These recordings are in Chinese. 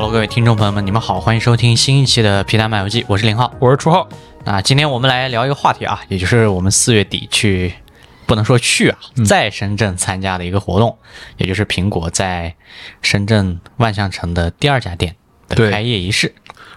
Hello，各位听众朋友们，你们好，欢迎收听新一期的《皮蛋漫游记》，我是林浩。我是初浩，那今天我们来聊一个话题啊，也就是我们四月底去，不能说去啊，在深圳参加的一个活动，也就是苹果在深圳万象城的第二家店的开业仪式。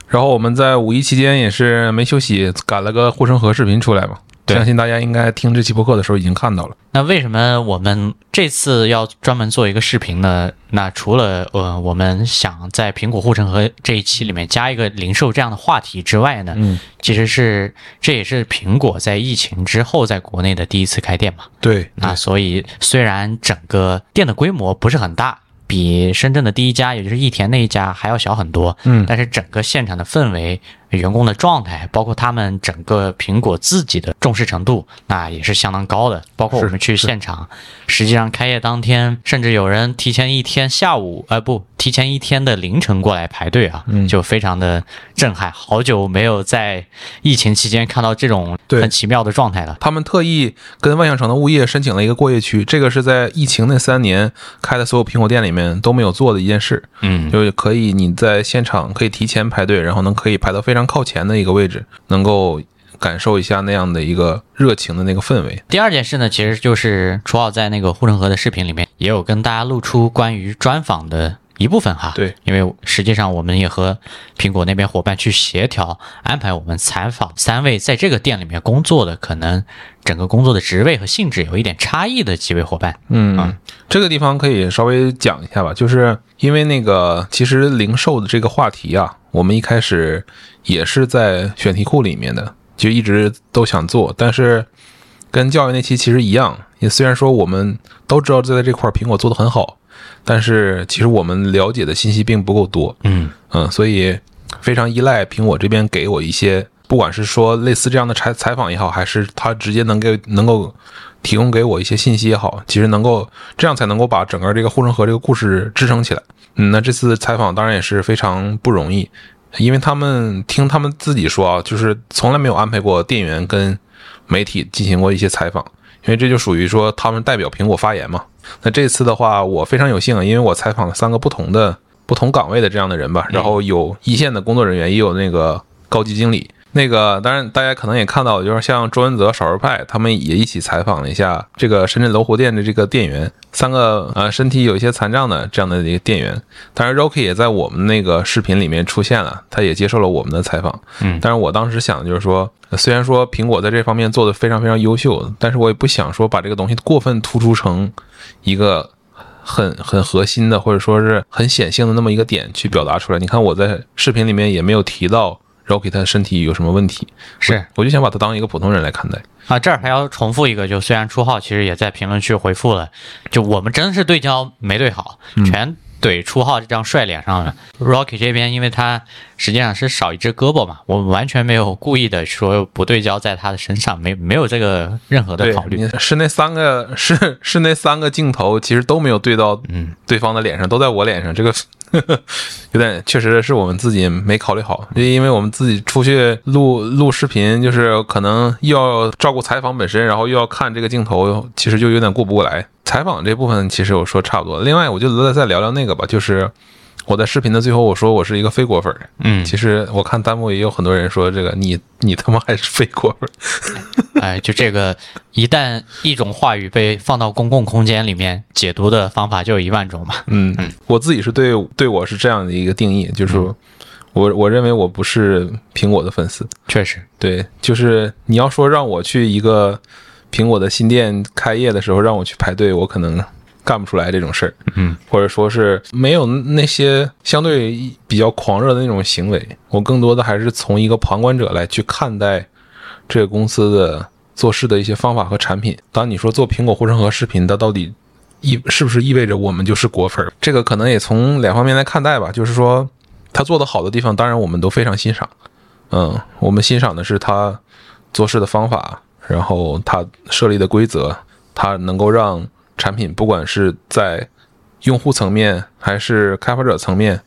然后我们在五一期间也是没休息，赶了个护城河视频出来嘛。对相信大家应该听这期播客的时候已经看到了。那为什么我们这次要专门做一个视频呢？那除了呃，我们想在苹果护城河这一期里面加一个零售这样的话题之外呢，嗯，其实是这也是苹果在疫情之后在国内的第一次开店嘛。对，那所以虽然整个店的规模不是很大，比深圳的第一家，也就是益田那一家还要小很多，嗯但是整个现场的氛围、员工的状态，包括他们整个苹果自己的重视程度，那也是相当高的。包括我们去现场，实际上开业当天，甚至有人提前一天下午，呃不，提前一天的凌晨过来排队啊，嗯就非常的震撼。好久没有在疫情期间看到这种很奇妙的状态了。他们特意跟万象城的物业申请了一个过夜区，这个是在疫情那三年开的所有苹果店里面都没有做的一件事，嗯，就是可以你在现场可以提前排队，然后能可以排到非常靠前的一个位置，能够感受一下那样的一个热情的那个氛围。第二件事呢，其实就是楚奥在那个护城河的视频里面也有跟大家露出关于专访的一部分哈。对，因为实际上我们也和苹果那边伙伴去协调安排我们采访三位在这个店里面工作的，可能整个工作的职位和性质有一点差异的几位伙伴。嗯，这个地方可以稍微讲一下吧，就是因为那个其实零售的这个话题啊，我们一开始也是在选题库里面的，就一直都想做，但是跟教育那期其实一样，也虽然说我们都知道在这块苹果做的很好，但是其实我们了解的信息并不够多，嗯。嗯，所以非常依赖苹果这边给我一些，不管是说类似这样的采采访也好，还是他直接能给能够提供给我一些信息也好，其实能够这样才能够把整个这个护城河这个故事支撑起来。嗯，那这次采访当然也是非常不容易，因为他们听他们自己说啊，就是从来没有安排过店员跟媒体进行过一些采访，因为这就属于说他们代表苹果发言嘛。那这次的话，我非常有幸，因为我采访了三个不同的不同岗位的这样的人吧，然后有一线的工作人员，也有那个高级经理。那个当然，大家可能也看到，就是像周文泽、少儿派他们也一起采访了一下这个深圳楼湖店的这个店员，三个呃身体有一些残障的这样的一个店员。当然，Rocky 也在我们那个视频里面出现了，他也接受了我们的采访。嗯但是我当时想的就是说，呃虽然说苹果在这方面做的非常非常优秀，但是我也不想说把这个东西过分突出成一个很很核心的，或者说是很显性的那么一个点去表达出来。你看我在视频里面也没有提到 Rocky 他身体有什么问题，是我就想把他当一个普通人来看待。啊，这儿还要重复一个，就虽然初号其实也在评论区回复了，就我们真是对焦没对好，全怼初号这张帅脸上了。Rocky 这边，因为他实际上是少一只胳膊嘛，我们完全没有故意的说不对焦在他的身上，没没有这个任何的考，虑。是那三个是是那三个镜头，其实都没有对到嗯对方的脸上，都在我脸上。这个 有点确实是我们自己没考虑好，就因为我们自己出去录录视频，就是可能又要照顾采访本身，然后又要看这个镜头，其实就有点顾不过来。采访这部分其实我说差不多，另外我就再再聊聊那个吧，就是我在视频的最后我说我是一个非果粉儿，嗯，其实我看弹幕也有很多人说这个你你他妈还是非果粉儿。哎，就这个，一旦一种话语被放到公共空间里面，解读的方法就有一万种嘛。嗯，我自己是对对我是这样的一个定义，就是说我我认为我不是苹果的粉丝，确实，对，就是你要说让我去一个苹果的新店开业的时候让我去排队，我可能干不出来这种事儿，嗯，或者说是没有那些相对比较狂热的那种行为，我更多的还是从一个旁观者来去看待这个公司的做事的一些方法和产品。当你说做苹果护城河视频，它到底意是不是意味着我们就是果粉儿？这个可能也从两方面来看待吧。就是说，他做的好的地方，当然我们都非常欣赏。嗯，我们欣赏的是他做事的方法，然后他设立的规则，他能够让产品不管是在用户层面，还是开发者层面，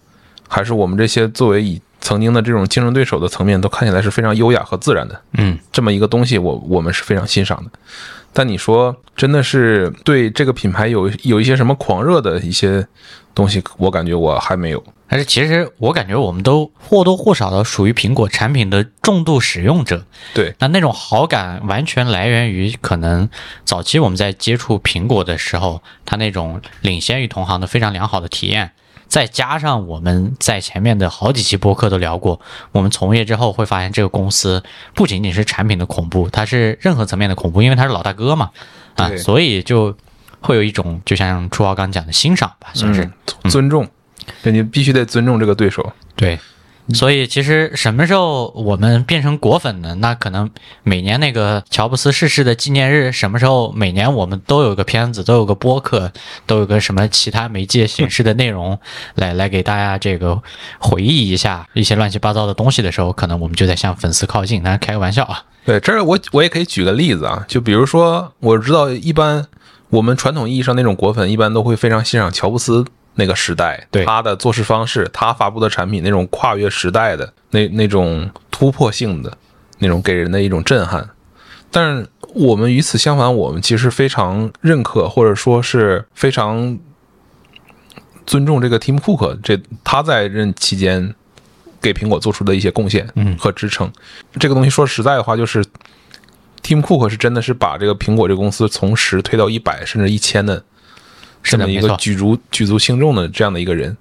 还是我们这些作为以曾经的这种竞争对手的层面，都看起来是非常优雅和自然的。嗯，这么一个东西，我我们是非常欣赏的。但你说真的是对这个品牌有有一些什么狂热的一些东西，我感觉我还没有。但是其实我感觉我们都或多或少的属于苹果产品的重度使用者。对，那那种好感完全来源于可能早期我们在接触苹果的时候，它那种领先于同行的非常良好的体验。再加上我们在前面的好几期播客都聊过，我们从业之后会发现，这个公司不仅仅是产品的恐怖，它是任何层面的恐怖，因为它是老大哥嘛，啊，所以就会有一种就像初豪刚讲的欣赏吧，算是、嗯尊重，对你必须得尊重这个对手。对。所以其实什么时候我们变成果粉呢？那可能每年那个乔布斯逝世的纪念日，什么时候每年我们都有个片子，都有个播客，都有个什么其他媒介形式的内容 来来给大家这个回忆一下一些乱七八糟的东西的时候，可能我们就在向粉丝靠近。当然开个玩笑啊，对，这儿我我也可以举个例子啊，就比如说，我知道一般我们传统意义上那种果粉，一般都会非常欣赏乔布斯那个时代，对他的做事方式，他发布的产品那种跨越时代的那那种突破性的那种给人的一种震撼。但是我们与此相反，我们其实非常认可，或者说是非常尊重这个 Tim Cook 这他在任期间给苹果做出的一些贡献嗯和支撑。这个东西说实在的话，就是 Tim Cook 是真的是把这个苹果这个公司从十推到一百甚至一千的这么一个举足举足轻重的这样的一个人。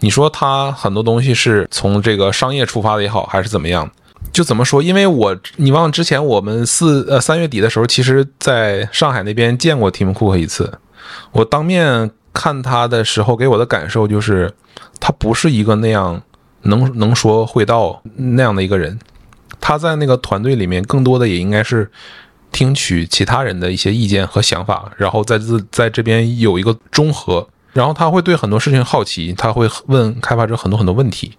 你说他很多东西是从这个商业出发的也好，还是怎么样？就怎么说？因为我你忘了之前我们四呃三月底的时候，其实在上海那边见过 Tim Cook 一次。我当面看他的时候，给我的感受就是，他不是一个那样能能说会道那样的一个人。他在那个团队里面，更多的也应该是听取其他人的一些意见和想法，然后在自在这边有一个中和。然后他会对很多事情好奇，他会问开发者很多很多问题。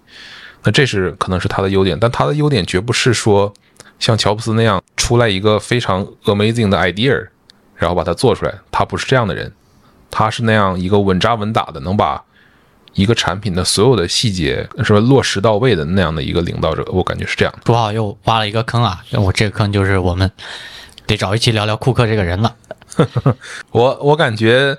那这是可能是他的优点，但他的优点绝不是说像乔布斯那样出来一个非常 amazing 的 idea，然后把它做出来。他不是这样的人，他是那样一个稳扎稳打的，能把一个产品的所有的细节是吧落实到位的那样的一个领导者。我感觉是这样的。朱浩又挖了一个坑啊！我这个坑就是我们得找一期聊聊库克这个人了。我我感觉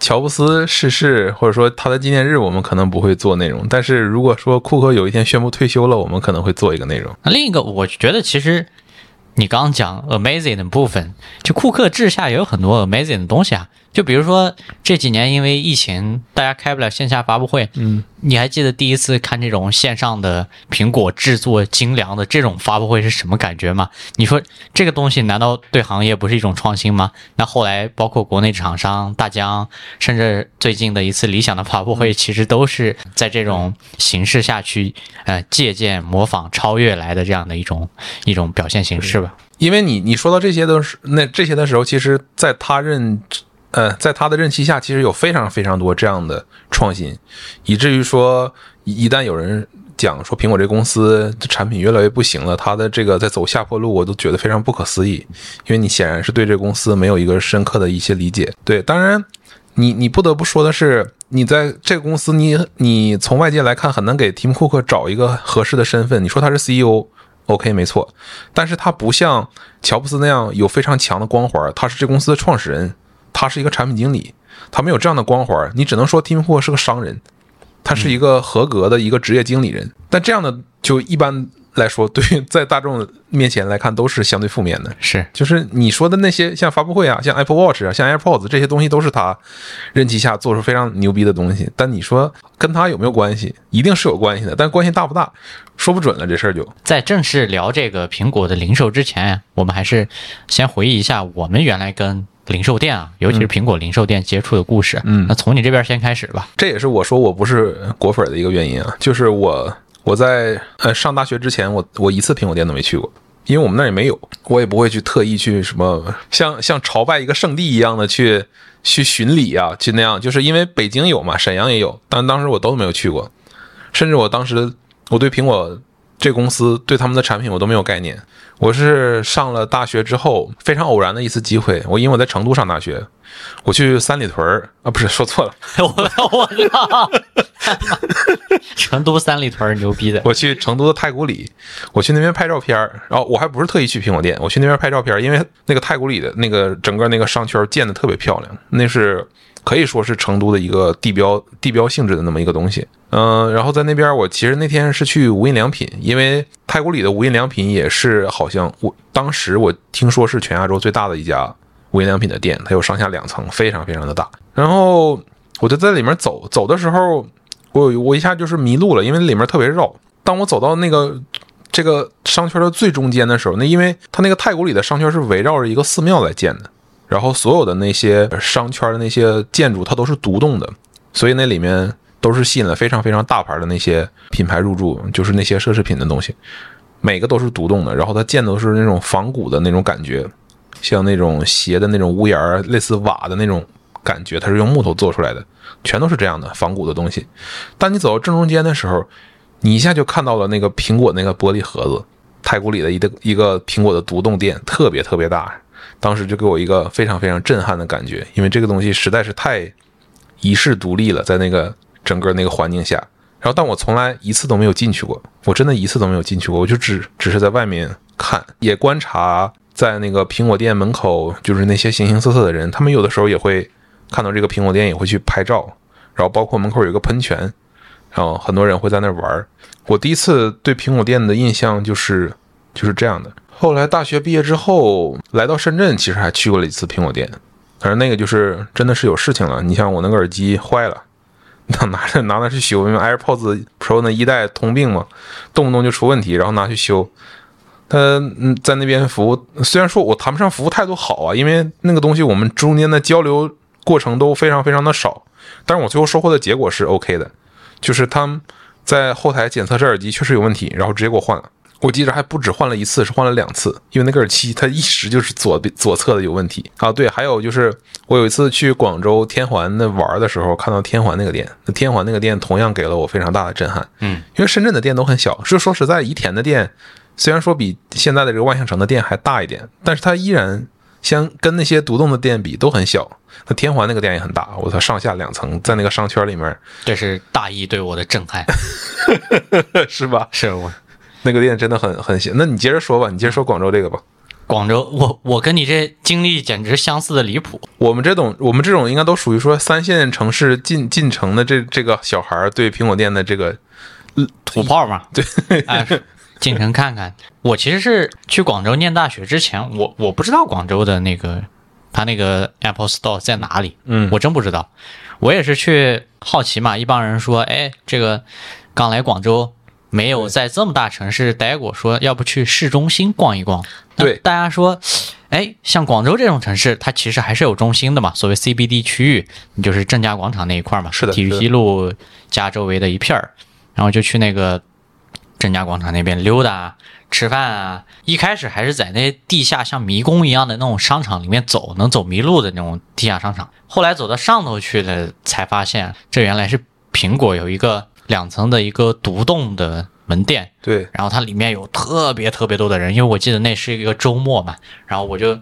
乔布斯逝世或者说他的纪念日，我们可能不会做内容，但是如果说库克有一天宣布退休了，我们可能会做一个内容。那另一个，我觉得其实你刚刚讲 amazing 的部分，就库克治下也有很多 amazing 的东西啊。就比如说这几年因为疫情，大家开不了线下发布会，嗯，你还记得第一次看这种线上的苹果制作精良的这种发布会是什么感觉吗？你说这个东西难道对行业不是一种创新吗？那后来包括国内厂商大疆，甚至最近的一次理想的发布会，其实都是在这种形式下去呃借鉴、模仿、超越来的这样的一种一种表现形式吧。因为你你说到这些都是那这些的时候，其实在他任呃在他的任期下，其实有非常非常多这样的创新，以至于说一旦有人讲说苹果这公司这产品越来越不行了，它的这个在走下坡路，我都觉得非常不可思议，因为你显然是对这个公司没有一个深刻的一些理解。对，当然你你不得不说的是，你在这个公司，你你从外界来看很难给提姆库克找一个合适的身份。你说他是 CEO。OK，没错，但是他不像乔布斯那样有非常强的光环，他是这公司的创始人，他是一个产品经理，他没有这样的光环，你只能说 Tim Cook 是个商人，他是一个合格的一个职业经理人，但这样的就一般来说，对于在大众面前来看都是相对负面的。是，就是你说的那些像发布会啊，像 Apple Watch 啊，像 AirPods 这些东西，都是他任期下做出非常牛逼的东西。但你说跟他有没有关系？一定是有关系的，但关系大不大，说不准了。这事儿就在正式聊这个苹果的零售之前，我们还是先回忆一下我们原来跟零售店啊，尤其是苹果零售店接触的故事。嗯那从你这边先开始吧。这也是我说我不是果粉的一个原因啊，就是我我在呃上大学之前，我我一次苹果店都没去过。因为我们那儿也没有，我也不会去特意去什么像像朝拜一个圣地一样的去去巡礼啊，去那样，就是因为北京有嘛，沈阳也有，但当时我都没有去过，甚至我当时我对苹果这公司对他们的产品我都没有概念。我是上了大学之后非常偶然的一次机会，我因为我在成都上大学，我去三里屯儿啊，不是说错了，我我靠！成都三里屯儿牛逼的，我去成都的太古里，我去那边拍照片儿，然后我还不是特意去苹果店，我去那边拍照片儿，因为那个太古里的那个整个那个商圈建的特别漂亮，那是可以说是成都的一个地标地标性质的那么一个东西。嗯、然后在那边我其实那天是去无印良品，因为太古里的无印良品也是好像我当时我听说是全亚洲最大的一家无印良品的店，它有上下两层，非常非常的大。然后我就在里面走，走的时候我我一下就是迷路了，因为里面特别绕。当我走到那个这个商圈的最中间的时候，那因为它那个太古里的商圈是围绕着一个寺庙来建的，然后所有的那些商圈的那些建筑它都是独栋的，所以那里面都是吸引了非常非常大牌的那些品牌入驻，就是那些奢侈品的东西，每个都是独栋的，然后它建的都是那种仿古的那种感觉，像那种斜的那种屋檐，类似瓦的那种感觉，它是用木头做出来的，全都是这样的仿古的东西。当你走到正中间的时候，你一下就看到了那个苹果那个玻璃盒子，太古里的一个一个苹果的独栋店，特别特别大。当时就给我一个非常非常震撼的感觉，因为这个东西实在是太遗世独立了，在那个整个那个环境下。然后，但我从来一次都没有进去过，我真的一次都没有进去过，我就只只是在外面看，也观察在那个苹果店门口，就是那些形形色色的人，他们有的时候也会看到这个苹果店，也会去拍照。然后包括门口有个喷泉，然后很多人会在那玩。我第一次对苹果店的印象就是就是这样的。后来大学毕业之后来到深圳，其实还去过了一次苹果店，但是那个就是真的是有事情了。你像我那个耳机坏了，拿拿着拿拿去修，因为 AirPods Pro 那一代通病嘛，动不动就出问题，然后拿去修。他嗯，在那边服务，虽然说我谈不上服务态度好啊，因为那个东西我们中间的交流过程都非常非常的少，但是我最后收获的结果是 OK 的，就是他们在后台检测这耳机确实有问题，然后直接给我换了。我记着还不止换了一次，是换了两次，因为那个耳机它一直就是左边左侧的有问题啊。对，还有就是我有一次去广州天环那玩的时候，看到天环那个店，那天环那个店同样给了我非常大的震撼。嗯，因为深圳的店都很小，是说实在，宜田的店虽然说比现在的这个万象城的店还大一点，但是它依然相跟那些独栋的店比都很小。那天环那个店也很大，我操，上下两层，在那个商圈里面，这是大一对我的震撼，是吧？是我那个店真的很很行。那你接着说吧，你接着说广州这个吧。广州，我我跟你这经历简直相似的离谱。我们这种我们这种应该都属于说三线城市进进城的这这个小孩儿对苹果店的这个土炮嘛，对，哎，进城看看。我其实是去广州念大学之前，我我不知道广州的那个他那个 Apple Store 在哪里，嗯我真不知道。我也是去好奇嘛，一帮人说，哎，这个刚来广州，没有在这么大城市待过，说要不去市中心逛一逛。那对大家说，哎，像广州这种城市，它其实还是有中心的嘛，所谓 CBD 区域，你就是正佳广场那一块儿嘛，是的体育西路加周围的一片儿，然后就去那个正佳广场那边溜达啊、吃饭啊。一开始还是在那地下像迷宫一样的那种商场里面走，能走迷路的那种地下商场。后来走到上头去了，才发现这原来是苹果有一个两层的一个独栋的门店，对然后它里面有特别特别多的人，因为我记得那是一个周末嘛，然后我就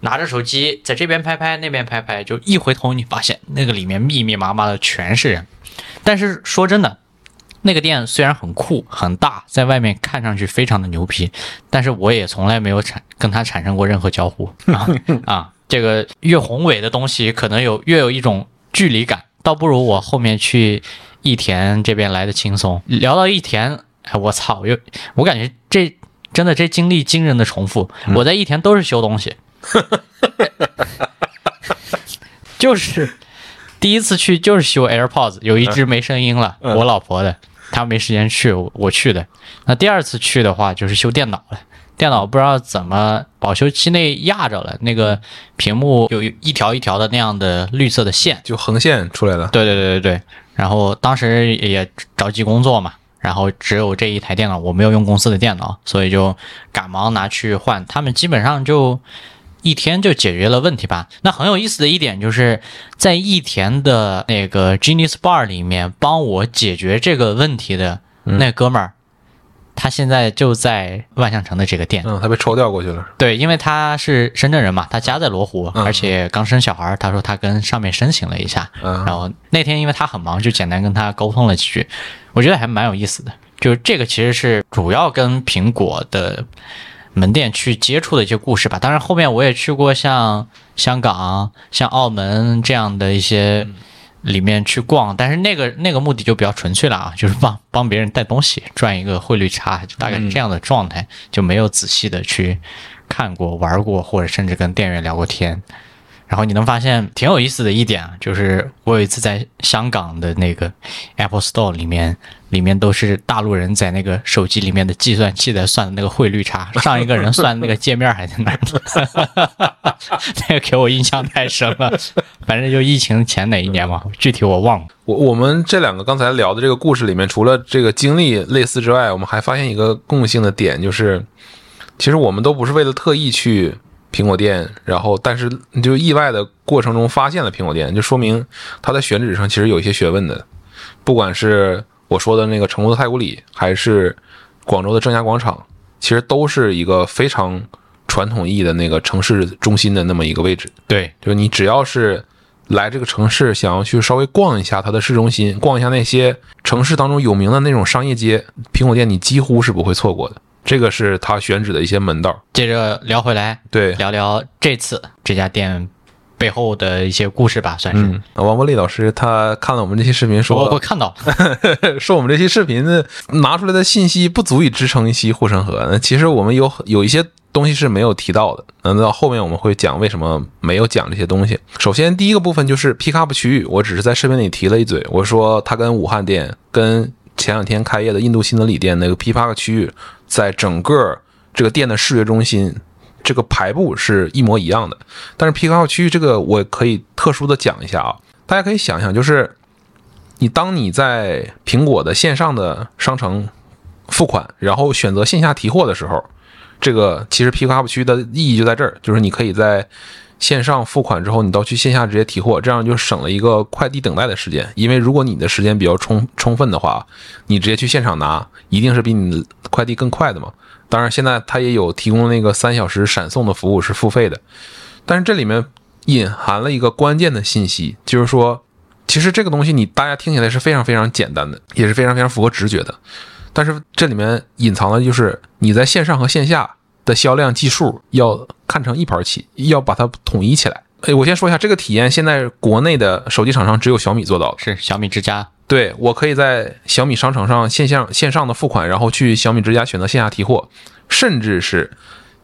拿着手机在这边拍拍，那边拍拍，就一回头你发现那个里面密密麻麻的全是人。但是说真的，那个店虽然很酷很大，在外面看上去非常的牛皮，但是我也从来没有产跟它产生过任何交互 啊啊！这个越宏伟的东西，可能有越有一种距离感，倒不如我后面去益田这边来的轻松。聊到益田，哎，我操，又我感觉这真的这经历惊人的重复。我在益田都是修东西，就是第一次去就是修 AirPods，有一只没声音了，嗯我老婆的，她没时间去，我我去的。那第二次去的话就是修电脑了。电脑不知道怎么保修期内压着了，那个屏幕有一条一条的那样的绿色的线，就横线出来了。对对对对对。然后当时也着急工作嘛，然后只有这一台电脑，我没有用公司的电脑，所以就赶忙拿去换。他们基本上就一天就解决了问题吧。那很有意思的一点就是在益田的那个 Genius Bar 里面帮我解决这个问题的那哥们儿，他现在就在万象城的这个店。嗯，他被抽调过去了。对，因为他是深圳人嘛，他家在罗湖，嗯而且刚生小孩儿。他说他跟上面申请了一下，嗯然后那天因为他很忙，就简单跟他沟通了几句，我觉得还蛮有意思的。就是这个其实是主要跟苹果的门店去接触的一些故事吧。当然后面我也去过像香港、像澳门这样的一些里面去逛，但是那个那个目的就比较纯粹了啊，就是帮帮别人带东西，赚一个汇率差，就大概是这样的状态，就没有仔细的去看过、玩过，或者甚至跟店员聊过天。然后你能发现挺有意思的一点啊，就是我有一次在香港的那个 Apple Store 里面，里面都是大陆人在那个手机里面的计算器在算的那个汇率差，上一个人算的那个界面还在那儿呢，那个给我印象太深了。反正就疫情前哪一年嘛，具体我忘了。我我们这两个刚才聊的这个故事里面，除了这个经历类似之外，我们还发现一个共性的点，就是其实我们都不是为了特意去苹果店，然后但是就意外的过程中发现了苹果店，就说明它在选址上其实有一些学问的。不管是我说的那个成都的太古里，还是广州的正佳广场，其实都是一个非常传统意义的那个城市中心的那么一个位置。对，就是你只要是来这个城市，想要去稍微逛一下它的市中心，逛一下那些城市当中有名的那种商业街，苹果店你几乎是不会错过的。这个是他选址的一些门道。接着聊回来，对，聊聊这次这家店背后的一些故事吧，算是。嗯，王国立老师他看了我们这期视频我说我，看到，说我们这期视频呢拿出来的信息不足以支撑一期护城河。那其实我们有有一些东西是没有提到的，那到后面我们会讲为什么没有讲这些东西。首先第一个部分就是 pick up 区域，我只是在视频里提了一嘴，我说它跟武汉店、跟前两天开业的印度新德里店那个 pick up 区域，在整个这个店的视觉中心。这个排布是一模一样的，但是 pick up 区域这个我可以特殊的讲一下啊，大家可以想想，就是你当你在苹果的线上的商城付款，然后选择线下提货的时候，这个其实 pick up 区的意义就在这儿，就是你可以在线上付款之后，你到去线下直接提货，这样就省了一个快递等待的时间。因为如果你的时间比较充充分的话，你直接去现场拿，一定是比你快递更快的嘛。当然，现在它也有提供那个三小时闪送的服务是付费的，但是这里面隐含了一个关键的信息，就是说，其实这个东西你大家听起来是非常非常简单的，也是非常非常符合直觉的，但是这里面隐藏的就是你在线上和线下的销量计数要看成一盘棋，要把它统一起来。哎，我先说一下这个体验，现在国内的手机厂商只有小米做到了。是小米之家，对我可以在小米商城上线下线上的付款，然后去小米之家选择线下提货，甚至是，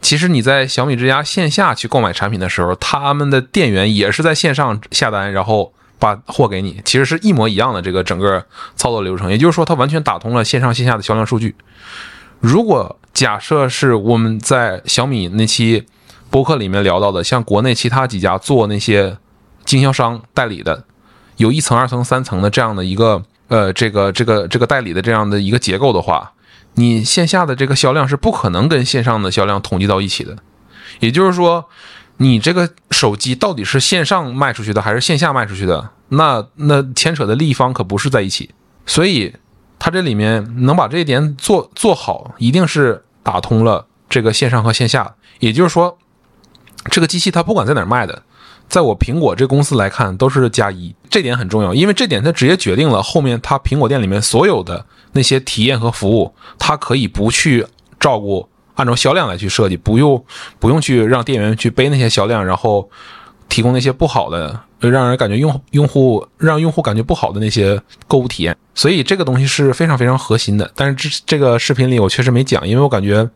其实你在小米之家线下去购买产品的时候，他们的店员也是在线上下单，然后把货给你，其实是一模一样的这个整个操作流程。也就是说，它完全打通了线上线下的销量数据。如果假设是我们在小米那期播客里面聊到的，像国内其他几家做那些经销商代理的，有一层、二层、三层的这样的一个呃，这个这个这个代理的这样的一个结构的话，你线下的这个销量是不可能跟线上的销量统计到一起的。也就是说，你这个手机到底是线上卖出去的还是线下卖出去的，那那牵扯的利益方可不是在一起。所以，它这里面能把这一点做做好，一定是打通了这个线上和线下。也就是说，这个机器它不管在哪儿卖的，在我苹果这公司来看都是加一，这点很重要，因为这点它直接决定了后面它苹果店里面所有的那些体验和服务，它可以不去照顾，按照销量来去设计，不用不用去让店员去背那些销量，然后提供那些不好的，让人感觉用用户让用户感觉不好的那些购物体验。所以这个东西是非常非常核心的，但是这这个视频里我确实没讲，因为我感觉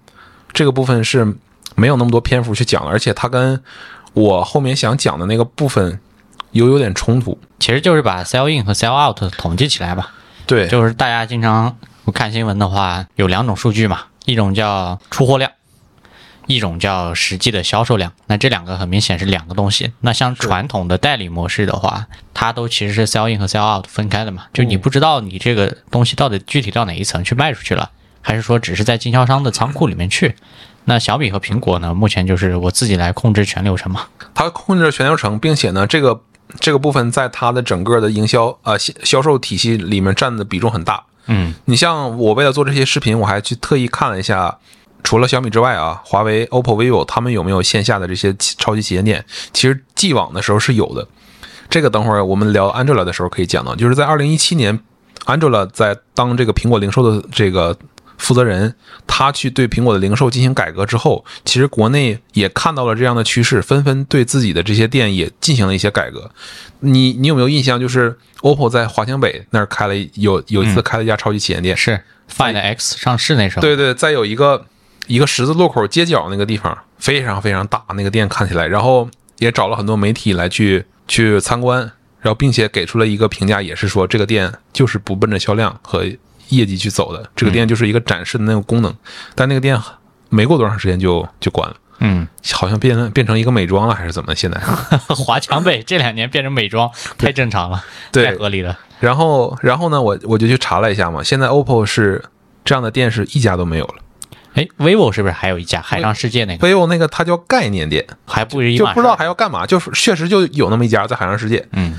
这个部分是没有那么多篇幅去讲了，而且它跟我后面想讲的那个部分有有点冲突。其实就是把 sell in 和 sell out 统计起来吧。对，就是大家经常看新闻的话，有两种数据嘛，一种叫出货量，一种叫实际的销售量。那这两个很明显是两个东西。那像传统的代理模式的话，它都其实是 sell in 和 sell out 分开的嘛，就你不知道你这个东西到底具体到哪一层去卖出去了，还是说只是在经销商的仓库里面去。那小米和苹果呢，目前就是我自己来控制全流程嘛。它控制了全流程，并且呢，这个这个部分在它的整个的营销啊、销销售体系里面占的比重很大。嗯你像我为了做这些视频，我还去特意看了一下，除了小米之外啊，华为、OPPO、vivo 他们有没有线下的这些旗超级旗舰店？其实既往的时候是有的。这个等会儿我们聊 Angela 的时候可以讲到，就是在二零一七年，Angela 在当这个苹果零售的这个负责人，他去对苹果的零售进行改革之后，其实国内也看到了这样的趋势，纷纷对自己的这些店也进行了一些改革。你你有没有印象？就是 OPPO 在华强北那儿开了有有一次开了一家超级旗舰店，是 Find X 上市那时候，对对，再有一个一个十字路口街角那个地方，非常非常大，那个店看起来，然后也找了很多媒体来去去参观，然后并且给出了一个评价，也是说这个店就是不奔着销量和业绩去走的，这个店就是一个展示的那个功能，但那个店没过多长时间就就关了。嗯，好像变成变成一个美妆了，还是怎么？现在，华强北这两年变成美妆，太正常了，对太合理了。然后，然后呢，我我就去查了一下嘛，现在 OPPO 是这样的店是一家都没有了哎，vivo 是不是还有一家海上世界那个？，vivo 那个它叫概念店，还不就不知道还要干嘛，就是确实就有那么一家在海上世界，嗯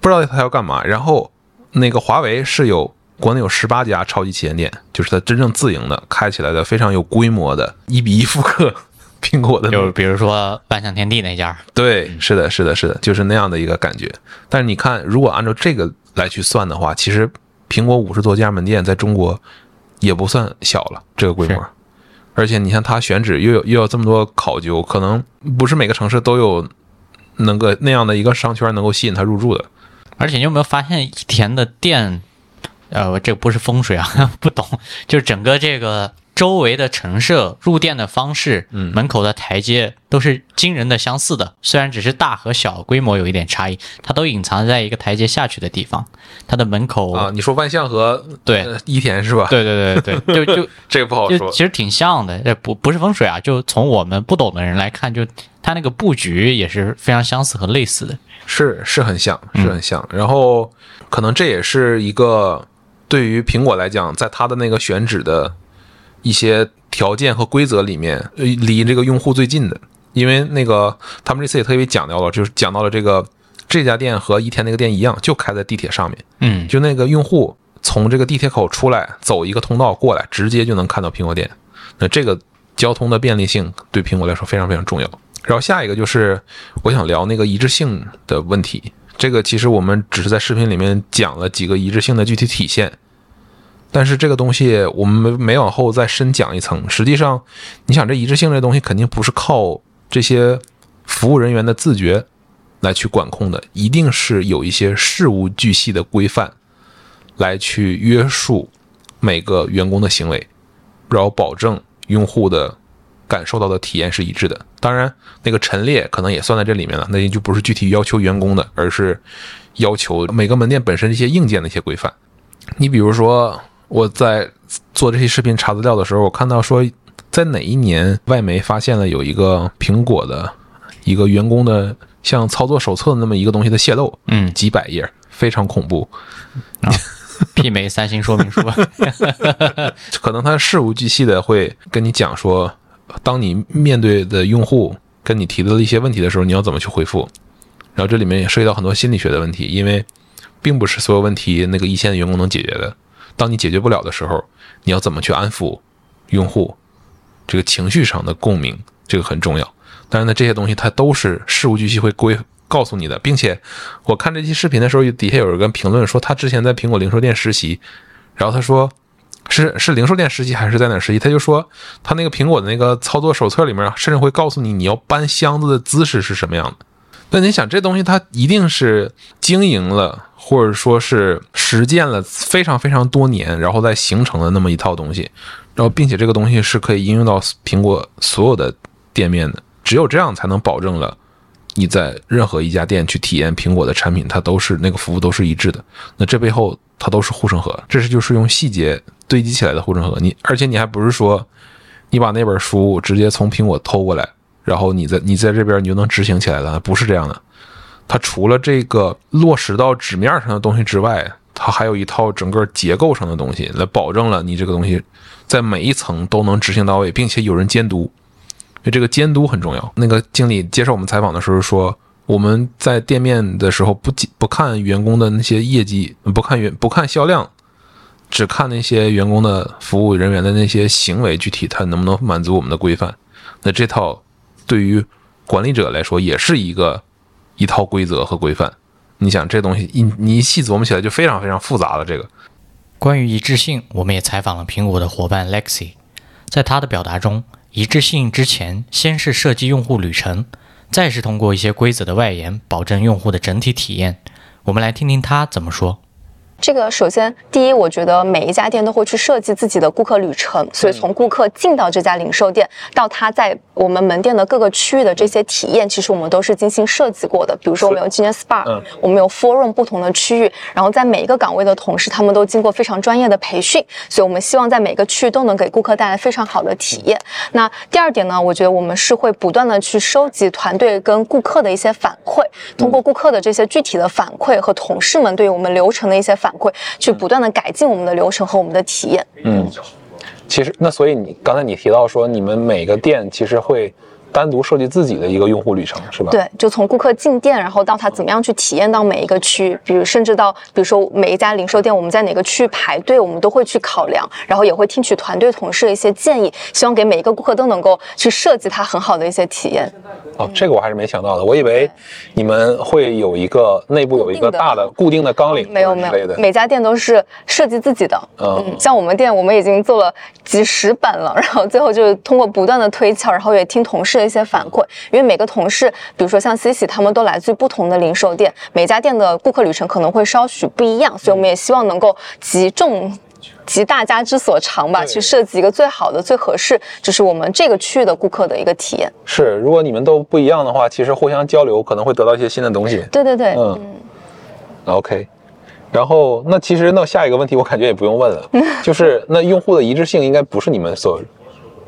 不知道它要干嘛。然后那个华为是有国内有十八家超级旗舰店，就是它真正自营的，开起来的非常有规模的，一比一复刻苹果的就比如说万象天地那家，对，是的，是的，是的，就是那样的一个感觉。但是你看，如果按照这个来去算的话，其实苹果五十多家门店在中国也不算小了，这个规模是。而且你像它选址又有又有这么多考究，可能不是每个城市都有能够那样的一个商圈能够吸引他入住的。而且你有没有发现益田的店，呃，这个不是风水啊，不懂，就是整个这个周围的陈设、入店的方式、嗯门口的台阶都是惊人的相似的，虽然只是大和小规模有一点差异，它都隐藏在一个台阶下去的地方，它的门口，啊，你说万象和对呃伊田是吧？，对对对对，就就 这个不好说就其。实挺像的，这不不是风水啊，就从我们不懂的人来看，就它那个布局也是非常相似和类似的。是是很像，是很像。然后可能这也是一个对于苹果来讲，在它的那个选址的一些条件和规则里面，呃离这个用户最近的。因为那个他们这次也特别讲到了，就是讲到了这个这家店和一天那个店一样，就开在地铁上面，嗯，就那个用户从这个地铁口出来，走一个通道过来，直接就能看到苹果店。那这个交通的便利性对苹果来说非常非常重要。然后下一个就是我想聊那个一致性的问题。这个其实我们只是在视频里面讲了几个一致性的具体体现，但是这个东西我们没没往后再深讲一层。实际上，你想这一致性这东西肯定不是靠这些服务人员的自觉来去管控的，一定是有一些事无巨细的规范来去约束每个员工的行为，然后保证用户的感受到的体验是一致的。当然，那个陈列可能也算在这里面了，那也就不是具体要求员工的，而是要求每个门店本身一些硬件的一些规范。你比如说，我在做这些视频查资料的时候，我看到说，在哪一年外媒发现了有一个苹果的一个员工的像操作手册那么一个东西的泄露，嗯，几百页，非常恐怖。媲美三星说明书。可能他事无巨细的会跟你讲说，当你面对的用户跟你提的一些问题的时候，你要怎么去回复。然后这里面也涉及到很多心理学的问题，因为并不是所有问题那个一线的员工能解决的。当你解决不了的时候，你要怎么去安抚用户这个情绪上的共鸣，这个很重要。当然呢，这些东西它都是事无巨细会规告诉你的，并且我看这期视频的时候，底下有人跟评论说他之前在苹果零售店实习，然后他说是是零售店实习还是在哪实习？他就说他那个苹果的那个操作手册里面，甚至会告诉你你要搬箱子的姿势是什么样的。那你想，这东西它一定是经营了，或者说是实践了非常非常多年，然后再形成的那么一套东西，然后并且这个东西是可以应用到苹果所有的店面的，只有这样才能保证了你在任何一家店去体验苹果的产品，它都是那个服务都是一致的。那这背后它都是护城河，这是就是用细节堆积起来的护城河。你而且你还不是说你把那本书直接从苹果偷过来，然后你在你在这边你就能执行起来了，不是这样的。它除了这个落实到纸面上的东西之外，它还有一套整个结构上的东西，来保证了你这个东西在每一层都能执行到位，并且有人监督。因为这个监督很重要。那个经理接受我们采访的时候说，我们在店面的时候不不看员工的那些业绩，不看员不看销量，只看那些员工的服务人员的那些行为，具体他能不能满足我们的规范？那这套对于管理者来说也是一个一套规则和规范。你想这东西一你一细琢磨起来就非常非常复杂了。这个关于一致性，我们也采访了苹果的伙伴 Lexi，在他的表达中，一致性之前先是设计用户旅程，再是通过一些规则的外延保证用户的整体体验。我们来听听他怎么说。这个首先，第一，我觉得每一家店都会去设计自己的顾客旅程，所以从顾客进到这家零售店，到他在我们门店的各个区域的这些体验，其实我们都是精心设计过的。比如说，我们有今年 SPA，我们有 Forum 不同的区域，然后在每一个岗位的同事，他们都经过非常专业的培训，所以我们希望在每个区域都能给顾客带来非常好的体验。那第二点呢，我觉得我们是会不断的去收集团队跟顾客的一些反馈，通过顾客的这些具体的反馈和同事们对于我们流程的一些反馈，去不断的改进我们的流程和我们的体验。嗯，其实那所以你刚才你提到说，你们每个店其实会。单独设计自己的一个用户旅程是吧？对，就从顾客进店，然后到他怎么样去体验到每一个区域，比如甚至到比如说每一家零售店，我们在哪个区域排队，我们都会去考量，然后也会听取团队同事的一些建议，希望给每一个顾客都能够去设计他很好的一些体验。哦，这个我还是没想到的，我以为你们会有一个内部有一个大的固定的纲领，没有没有，每家店都是设计自己的。嗯，像我们店，我们已经做了几十版了，然后最后就是通过不断的推敲，然后也听同事。一些反馈，因为每个同事，比如说像 C C，他们都来自于不同的零售店，每家店的顾客旅程可能会稍许不一样，所以我们也希望能够集众集大家之所长吧，去设计一个最好的、最合适，就是我们这个区域的顾客的一个体验。是，如果你们都不一样的话，其实互相交流可能会得到一些新的东西。对对对，嗯，OK。然后，那其实那下一个问题，我感觉也不用问了，就是那用户的一致性应该不是你们所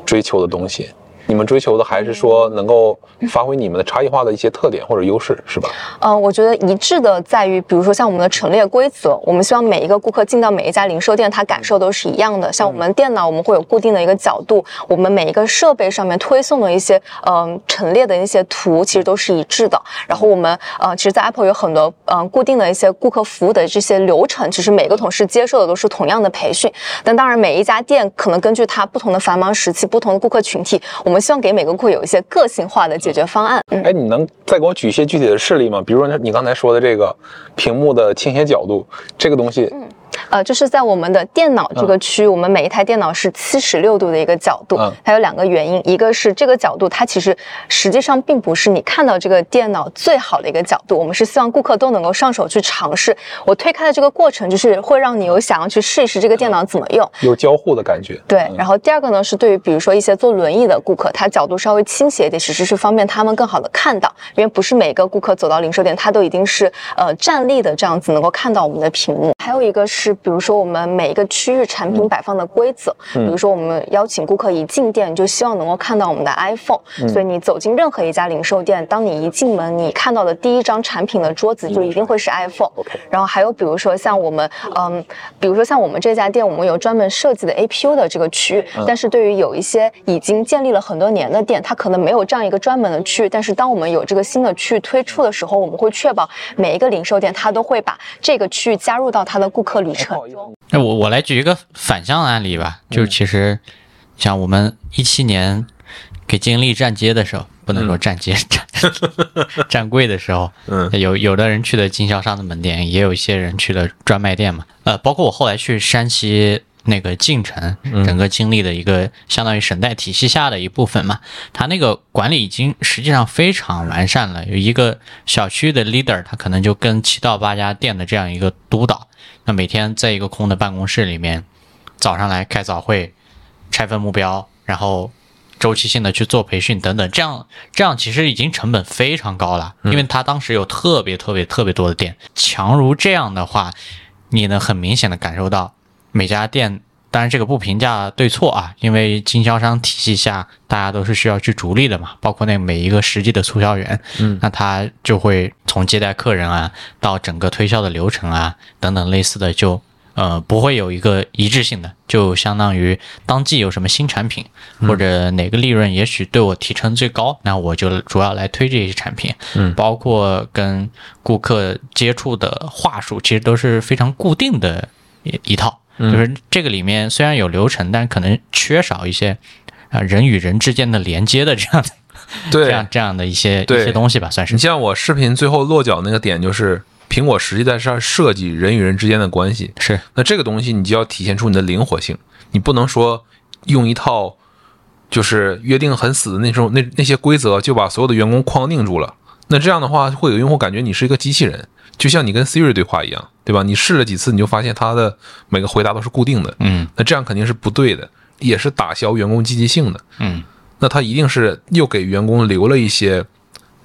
追求的东西。你们追求的还是说能够发挥你们的差异化的一些特点或者优势，是吧？嗯，我觉得一致的在于，比如说像我们的陈列规则，我们希望每一个顾客进到每一家零售店，他感受都是一样的。像我们电脑，我们会有固定的一个角度，我们每一个设备上面推送的一些嗯陈列的一些图，其实都是一致的。然后我们呃，其实，在 Apple 有很多嗯固定的一些顾客服务的这些流程，其实每个同事接受的都是同样的培训。但当然，每一家店可能根据它不同的繁忙时期、不同的顾客群体，我们。希望给每个顾客有一些个性化的解决方案。哎，你能再给我举一些具体的事例吗？比如说你刚才说的这个屏幕的倾斜角度，这个东西。呃，就是在我们的电脑这个区，我们每一台电脑是七十六度的一个角度，它有两个原因，一个是这个角度它其实实际上并不是你看到这个电脑最好的一个角度，我们是希望顾客都能够上手去尝试。我推开的这个过程就是会让你有想要去试一试这个电脑怎么用，有交互的感觉。对，然后第二个呢是对于比如说一些坐轮椅的顾客，他角度稍微倾斜一点，其实是方便他们更好的看到，因为不是每个顾客走到零售店他都一定是呃站立的这样子能够看到我们的屏幕。还有一个是。比如说，我们每一个区域产品摆放的规则，比如说，我们邀请顾客一进店就希望能够看到我们的 iPhone，所以你走进任何一家零售店，当你一进门，你看到的第一张产品的桌子就一定会是 iPhone。然后还有比如说像我们，嗯，比如说像我们这家店，我们有专门设计的 APU 的这个区域，但是对于有一些已经建立了很多年的店，它可能没有这样一个专门的区域。但是当我们有这个新的区域推出的时候，我们会确保每一个零售店它都会把这个区域加入到它的顾客旅程。那我我来举一个反向的案例吧，就是其实像我们一七年给金立站街的时候，不能说站街站站柜的时候，嗯，有有的人去了经销商的门店，也有一些人去了专卖店嘛，呃，包括我后来去山西那个晋城，整个经历的一个相当于省代体系下的一部分嘛，他那个管理已经实际上非常完善了，有一个小区的 leader，他可能就跟七到八家店的这样一个督导。那每天在一个空的办公室里面，早上来开早会，拆分目标，然后周期性的去做培训等等，这样这样其实已经成本非常高了，因为他当时有特别特别特别多的店，强如这样的话，你能很明显的感受到每家店，当然这个不评价对错啊，因为经销商体系下大家都是需要去逐利的嘛，包括那每一个实际的促销员，嗯，那他就会。从接待客人啊，到整个推销的流程啊，等等类似的，就呃不会有一个一致性的，就相当于当季有什么新产品，或者哪个利润也许对我提成最高，那我就主要来推这些产品。嗯，包括跟顾客接触的话术，其实都是非常固定的一一套。就是这个里面虽然有流程，但可能缺少一些啊、人与人之间的连接的这样的 这样，这样的一些一些东西吧，算是你。像我视频最后落脚那个点，就是苹果实际在上设计人与人之间的关系。是那这个东西你就要体现出你的灵活性，你不能说用一套就是约定很死的那种那那些规则就把所有的员工框定住了。那这样的话，会有用户感觉你是一个机器人，就像你跟 Siri 对话一样，对吧？你试了几次，你就发现它的每个回答都是固定的，嗯那这样肯定是不对的，也是打消员工积极性的。嗯，那他一定是又给员工留了一些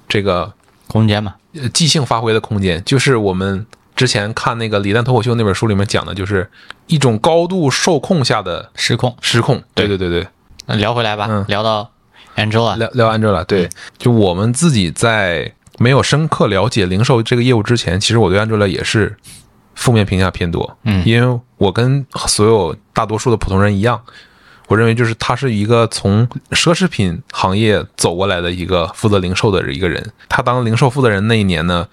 这个空间嘛，呃即兴发挥的空间，就是我们之前看那个李诞脱口秀那本书里面讲的，就是一种高度受控下的失控。失控。对对对对，那聊回来吧，嗯聊到 Angela，聊聊 Angela，对，就我们自己在没有深刻了解零售这个业务之前，其实我对 Angela 也是负面评价偏多。嗯因为我跟所有大多数的普通人一样，我认为就是他是一个从奢侈品行业走过来的一个负责零售的一个人。他当零售负责人那一年呢，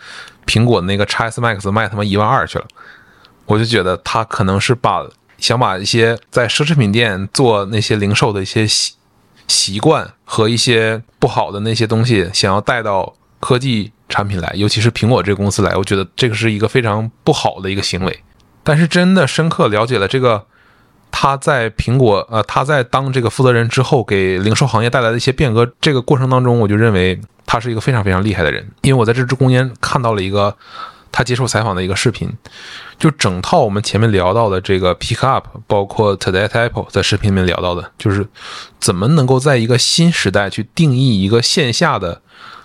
苹果那个 x S Max 卖他妈一万二去了，我就觉得他可能是把想把一些在奢侈品店做那些零售的一些习习惯和一些不好的那些东西，想要带到科技产品来，尤其是苹果这个公司来，我觉得这个是一个非常不好的一个行为。但是真的深刻了解了这个他在苹果呃他在当这个负责人之后给零售行业带来的一些变革，这个过程当中，我就认为他是一个非常非常厉害的人，因为我在这之中间看到了一个他接受采访的一个视频，就整套我们前面聊到的这个 Pick Up，包括 Today Apple 在视频里面聊到的，就是怎么能够在一个新时代去定义一个线下的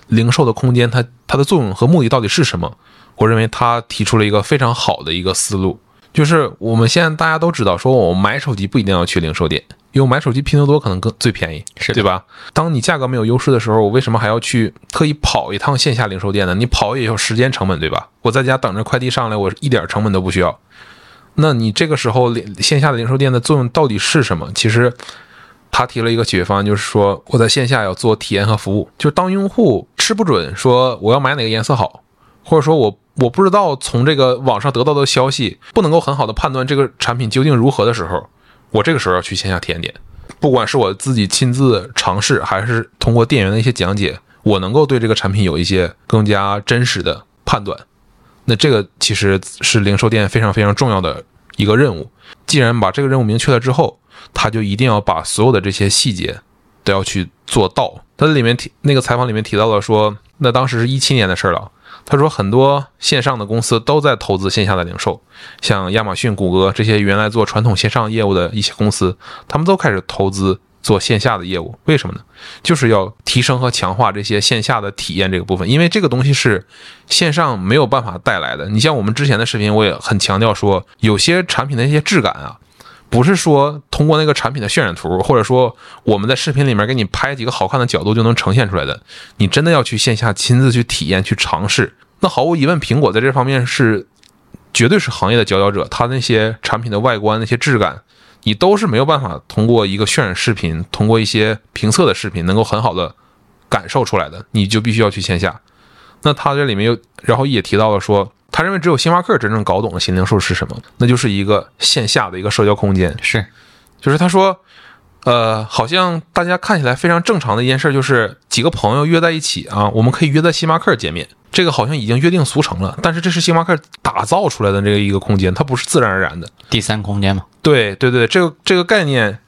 零售的空间，它它的作用和目的到底是什么？我认为他提出了一个非常好的一个思路，就是我们现在大家都知道，说我买手机不一定要去零售店，因为我买手机拼多多可能更最便宜，是对吧？当你价格没有优势的时候，我为什么还要去特意跑一趟线下零售店呢？你跑也有时间成本，对吧？我在家等着快递上来，我一点成本都不需要。那你这个时候线下的零售店的作用到底是什么？其实他提了一个解决方案，就是说我在线下要做体验和服务，就当用户吃不准说我要买哪个颜色好，或者说我我不知道从这个网上得到的消息不能够很好的判断这个产品究竟如何的时候，我这个时候要去线下体验店，不管是我自己亲自尝试，还是通过店员的一些讲解，我能够对这个产品有一些更加真实的判断。那这个其实是零售店非常非常重要的一个任务。既然把这个任务明确了之后，他就一定要把所有的这些细节都要去做到。他在里面提那个采访里面提到了说，那当时是一七年的事儿了。他说很多线上的公司都在投资线下的零售，像亚马逊、谷歌这些原来做传统线上业务的一些公司，他们都开始投资做线下的业务。为什么呢？就是要提升和强化这些线下的体验这个部分，因为这个东西是线上没有办法带来的。你像我们之前的视频，我也很强调说，有些产品的一些质感啊，不是说通过那个产品的渲染图，或者说我们在视频里面给你拍几个好看的角度就能呈现出来的。你真的要去线下亲自去体验、去尝试。那毫无疑问，苹果在这方面是绝对是行业的佼佼者。它那些产品的外观、那些质感，你都是没有办法通过一个渲染视频、通过一些评测的视频能够很好的感受出来的。你就必须要去线下。那他这里面又，然后也提到了说，他认为只有星巴克真正搞懂了新零售是什么，那就是一个线下的一个社交空间。是就是他说，呃，好像大家看起来非常正常的一件事，就是几个朋友约在一起啊，我们可以约在星巴克见面，这个好像已经约定俗成了。但是这是星巴克打造出来的这个一个空间，它不是自然而然的。第三空间嘛，对对对，这个这个概念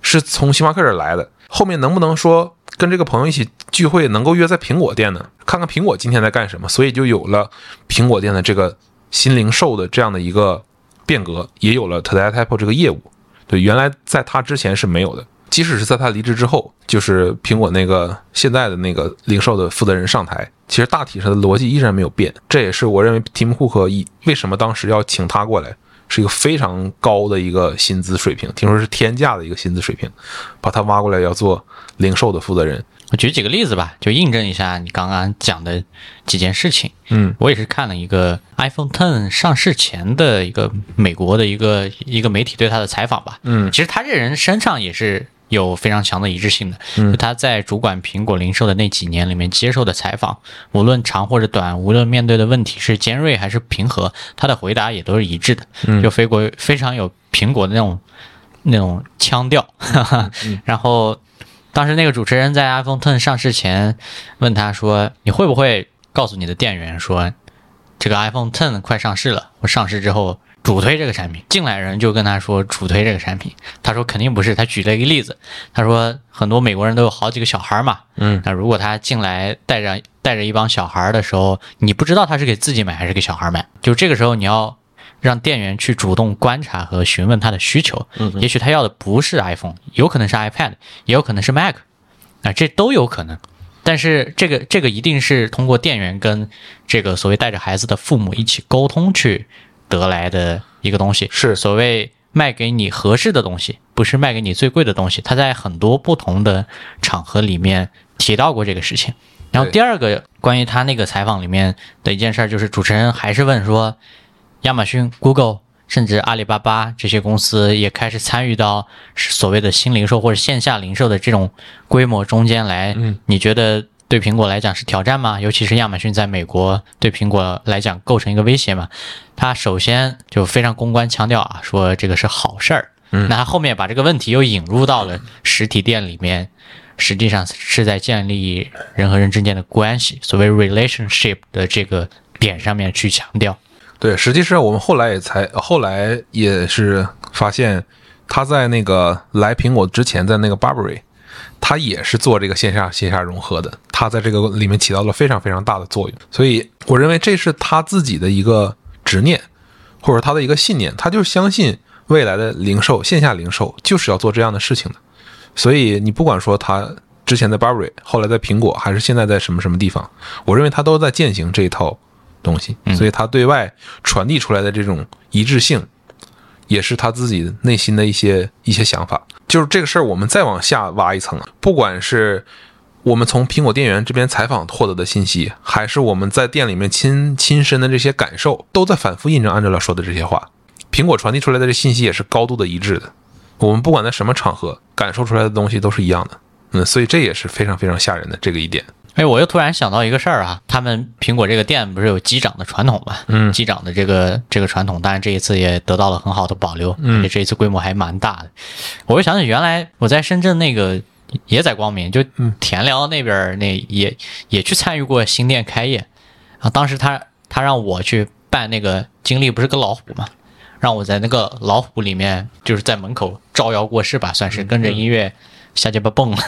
是从星巴克这儿来的。后面能不能说跟这个朋友一起聚会，能够约在苹果店呢？看看苹果今天在干什么，所以就有了苹果店的这个新零售的这样的一个变革，也有了 Today at Apple 这个业务。对，原来在他之前是没有的。即使是在他离职之后，就是苹果那个现在的那个零售的负责人上台，其实大体上的逻辑依然没有变。这也是我认为 Tim Cook 以为什么当时要请他过来，是一个非常高的一个薪资水平，听说是天价的一个薪资水平，把他挖过来要做零售的负责人。我举几个例子吧，就印证一下你刚刚讲的几件事情。嗯我也是看了一个 iPhone Ten 上市前的一个美国的一个一个媒体对他的采访吧。嗯其实他这人身上也是有非常强的一致性的。就他在主管苹果零售的那几年里面接受的采访，无论长或者短，无论面对的问题是尖锐还是平和，他的回答也都是一致的。就非国非常有苹果的那种那种腔调。然后当时那个主持人在 iPhone Ten 上市前问他说：“你会不会告诉你的店员说，这个 iPhone Ten 快上市了，我上市之后主推这个产品？”进来人就跟他说主推这个产品，他说肯定不是。他举了一个例子，他说很多美国人都有好几个小孩嘛，嗯，那如果他进来带着带着一帮小孩的时候，你不知道他是给自己买还是给小孩买，就这个时候你要。让店员去主动观察和询问他的需求，嗯，也许他要的不是 iPhone，有可能是 iPad，也有可能是 Mac，啊，这都有可能。但是这个这个一定是通过店员跟这个所谓带着孩子的父母一起沟通去得来的一个东西。是所谓卖给你合适的东西，不是卖给你最贵的东西。他在很多不同的场合里面提到过这个事情。然后第二个关于他那个采访里面的一件事，就是主持人还是问说。亚马逊、Google，甚至阿里巴巴这些公司也开始参与到所谓的新零售或者线下零售的这种规模中间来。嗯，你觉得对苹果来讲是挑战吗？尤其是亚马逊在美国对苹果来讲构成一个威胁吗？他首先就非常公关强调啊，说这个是好事儿。嗯，那他后面把这个问题又引入到了实体店里面，实际上是在建立人和人之间的关系，所谓 relationship 的这个点上面去强调。对，实际上我们后来也才后来也是发现，他在那个来苹果之前，在那个 Burberry，他也是做这个线下线下融合的，他在这个里面起到了非常非常大的作用。所以我认为这是他自己的一个执念，或者他的一个信念，他就相信未来的零售线下零售就是要做这样的事情的。所以你不管说他之前在 Burberry，后来在苹果，还是现在在什么什么地方，我认为他都在践行这一套。东西，所以他对外传递出来的这种一致性，也是他自己内心的一些一些想法。就是这个事儿，我们再往下挖一层啊，不管是我们从苹果店员这边采访获得的信息，还是我们在店里面亲亲身的这些感受，都在反复印证安哲拉说的这些话。苹果传递出来的这信息也是高度的一致的。我们不管在什么场合感受出来的东西都是一样的。嗯，所以这也是非常非常吓人的这个一点。哎，我又突然想到一个事儿啊，他们苹果这个店不是有机长的传统嘛？嗯，机长的这个这个传统，当然这一次也得到了很好的保留，而且这一次规模还蛮大的。我又想起原来我在深圳那个也在光明，就田寮那边那也也去参与过新店开业啊。当时他他让我去办那个经历，不是个老虎嘛，让我在那个老虎里面，就是在门口招摇过市吧，算是跟着音乐。下鸡巴蹦了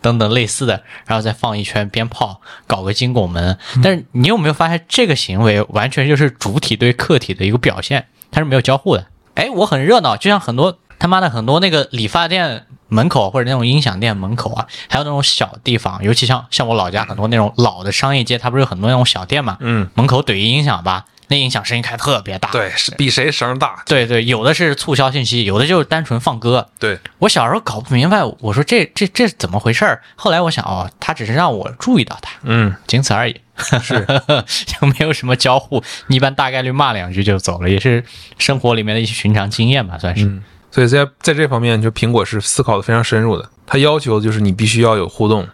等等类似的，然后再放一圈鞭炮，搞个金拱门。但是你有没有发现，这个行为完全就是主体对客体的一个表现，它是没有交互的。哎，我很热闹，就像很多他妈的很多那个理发店门口或者那种音响店门口啊，还有那种小地方，尤其像像我老家很多那种老的商业街，它不是有很多那种小店嘛？嗯，门口怼一音响吧。那音响声音开特别大，对，是比谁声大。对对，有的是促销信息，有的就是单纯放歌。对我小时候搞不明白，我说这这这怎么回事儿？后来我想，哦，他只是让我注意到他，嗯，仅此而已，是 就没有什么交互，一般大概率骂两句就走了，也是生活里面的一些寻常经验吧，算是。所以在在这方面，就苹果是思考的非常深入的，他要求就是你必须要有互动，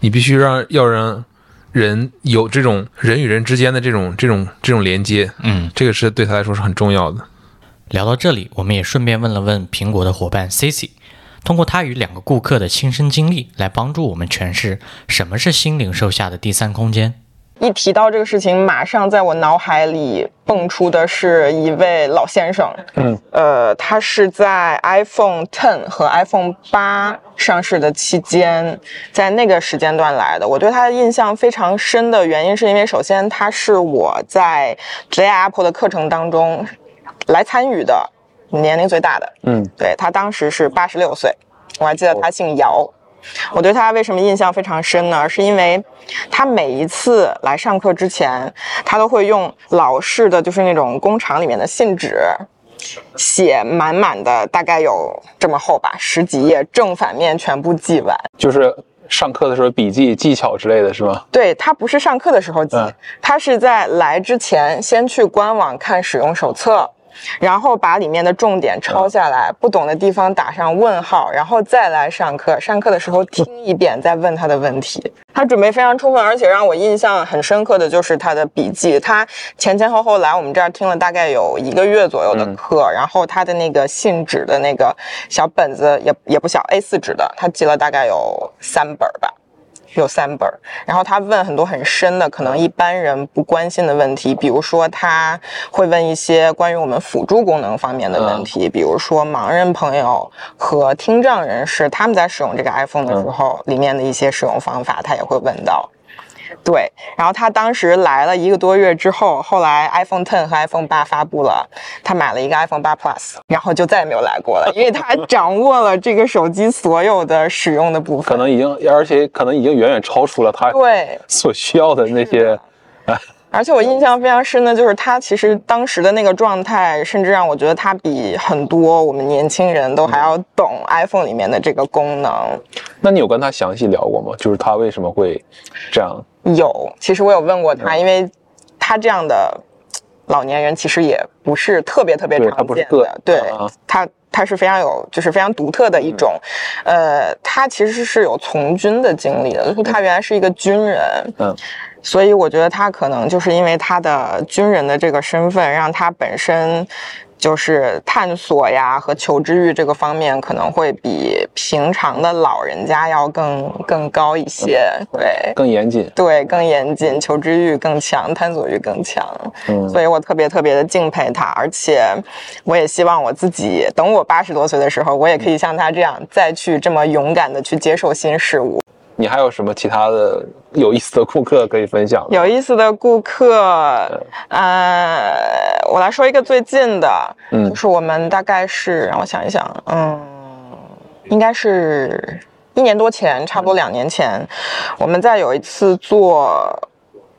你必须让要让。人有这种人与人之间的这种这种这种连接，嗯，这个是对他来说是很重要的。聊到这里，我们也顺便问了问苹果的伙伴 Cici，通过他与两个顾客的亲身经历来帮助我们诠释什么是新零售下的第三空间。一提到这个事情，马上在我脑海里蹦出的是一位老先生。嗯，呃，他是在 iPhone Ten 和 iPhone 八上市的期间，在那个时间段来的。我对他的印象非常深的原因，是因为首先他是我在 J Apple 的课程当中来参与的年龄最大的。嗯，对他当时是八十六岁，我还记得他姓姚。我对他为什么印象非常深呢？是因为他每一次来上课之前，他都会用老式的就是那种工厂里面的信纸，写满满的，大概有这么厚吧，十几页，正反面全部记完。就是上课的时候笔记技巧之类的是吗？对他不是上课的时候记，他是在来之前先去官网看使用手册。然后把里面的重点抄下来，不懂的地方打上问号，然后再来上课。上课的时候听一遍，再问他的问题。他准备非常充分，而且让我印象很深刻的就是他的笔记。他前前后后来我们这儿听了大概有一个月左右的课，然后他的那个信纸的那个小本子也也不小，A4 纸的，他记了大概有三本儿吧。有三本儿，然后他问很多很深的，可能一般人不关心的问题，比如说他会问一些关于我们辅助功能方面的问题，比如说盲人朋友和听障人士他们在使用这个 iPhone 的时候，里面的一些使用方法，他也会问到。对，然后他当时来了一个多月之后，后来 iPhone Ten 和 iPhone 八发布了，他买了一个 iPhone 八 Plus，然后就再也没有来过了，因为他掌握了这个手机所有的使用的部分，可能已经，而且可能已经远远超出了他对所需要的那些。而且我印象非常深的就是他其实当时的那个状态，甚至让我觉得他比很多我们年轻人都还要懂 iPhone 里面的这个功能。那你有跟他详细聊过吗？就是他为什么会这样？有，其实我有问过他，因为他这样的老年人其实也不是特别特别常见的，对他他是非常有，就是非常独特的一种，呃，他其实是有从军的经历的，就是他原来是一个军人，嗯。所以我觉得他可能就是因为他的军人的这个身份，让他本身就是探索呀和求知欲这个方面可能会比平常的老人家要更更高一些，对，更严谨，对，更严谨，求知欲更强，探索欲更强，嗯，所以我特别特别的敬佩他，而且我也希望我自己等我八十多岁的时候，我也可以像他这样再去这么勇敢的去接受新事物。你还有什么其他的有意思的顾客可以分享？有意思的顾客，呃，我来说一个最近的，嗯，就是我们大概是让我想一想，嗯，应该是一年多前，差不多两年前，我们在有一次做。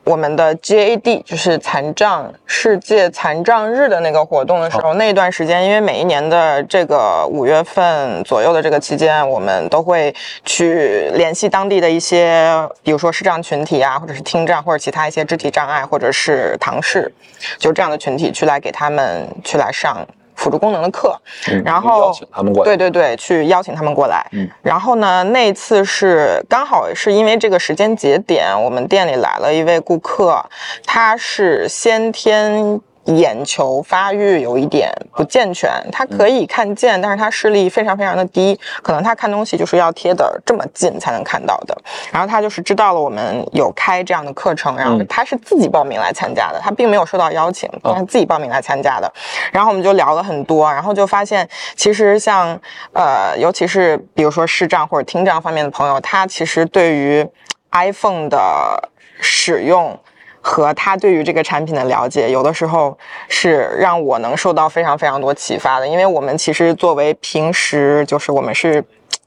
我们的 GAD 就是残障世界残障日的那个活动的时候，那段时间，因为每一年的这个五月份左右的这个期间，我们都会去联系当地的一些，比如说视障群体啊，或者是听障或者其他一些肢体障碍，或者是唐氏，就这样的群体去来给他们去来上。辅助功能的课，然后邀请他们过来，对对对，去邀请他们过来。嗯，然后呢，那次是刚好是因为这个时间节点，我们店里来了一位顾客，他是先天。眼球发育有一点不健全，他可以看见，但是他视力非常非常的低，可能他看东西就是要贴的这么近才能看到的。然后他就是知道了我们有开这样的课程，然后他是自己报名来参加的，他并没有收到邀请，他是自己报名来参加的。然后我们就聊了很多，然后就发现其实像呃，尤其是比如说视障或者听障方面的朋友，他其实对于 iPhone 的使用。和他对于这个产品的了解，有的时候是让我能受到非常非常多启发的，因为我们其实作为平时就是我们是。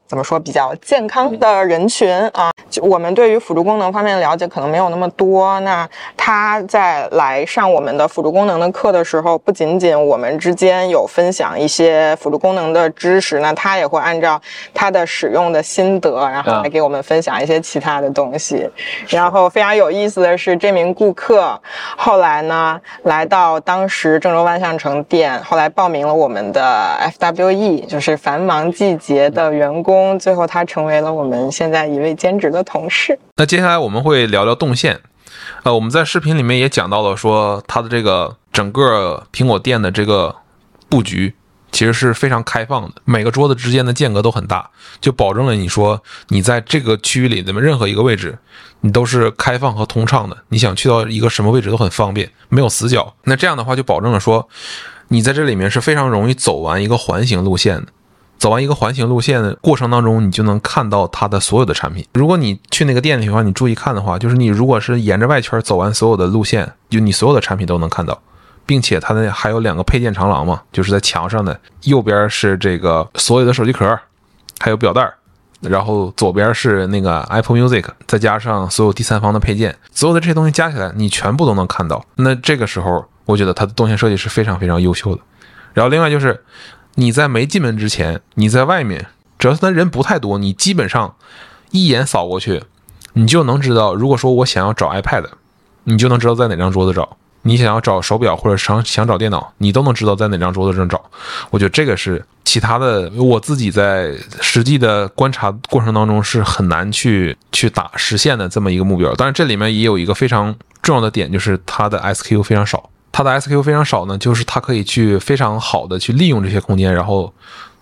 怎么说比较健康的人群啊？就我们对于辅助功能方面的了解可能没有那么多。那他在来上我们的辅助功能的课的时候，不仅仅我们之间有分享一些辅助功能的知识，那他也会按照他的使用的心得，然后来给我们分享一些其他的东西。然后非常有意思的是，这名顾客后来呢来到当时郑州万象城店，后来报名了我们的 FWE，就是繁忙季节的员工。最后，他成为了我们现在一位兼职的同事。那接下来我们会聊聊动线。呃，我们在视频里面也讲到了，说它的这个整个苹果店的这个布局其实是非常开放的，每个桌子之间的间隔都很大，就保证了你说你在这个区域里的任何一个位置，你都是开放和通畅的。你想去到一个什么位置都很方便，没有死角。那这样的话就保证了说，你在这里面是非常容易走完一个环形路线的。走完一个环形路线的过程当中，你就能看到它的所有的产品。如果你去那个店里的话，你注意看的话，就是你如果是沿着外圈走完所有的路线，就你所有的产品都能看到，并且它那还有两个配件长廊嘛，就是在墙上的右边是这个所有的手机壳，还有表带，然后左边是那个 Apple Music，再加上所有第三方的配件，所有的这些东西加起来，你全部都能看到。那这个时候，我觉得它的动线设计是非常非常优秀的。然后另外就是。你在没进门之前，你在外面，只要是那人不太多，你基本上一眼扫过去，你就能知道。如果说我想要找 iPad，你就能知道在哪张桌子找；你想要找手表或者想想找电脑，你都能知道在哪张桌子上找。我觉得这个是其他的，我自己在实际的观察过程当中是很难去去打实现的这么一个目标。但是，这里面也有一个非常重要的点，就是它的 SQ 非常少。它的 SQ 非常少呢，就是它可以去非常好的去利用这些空间，然后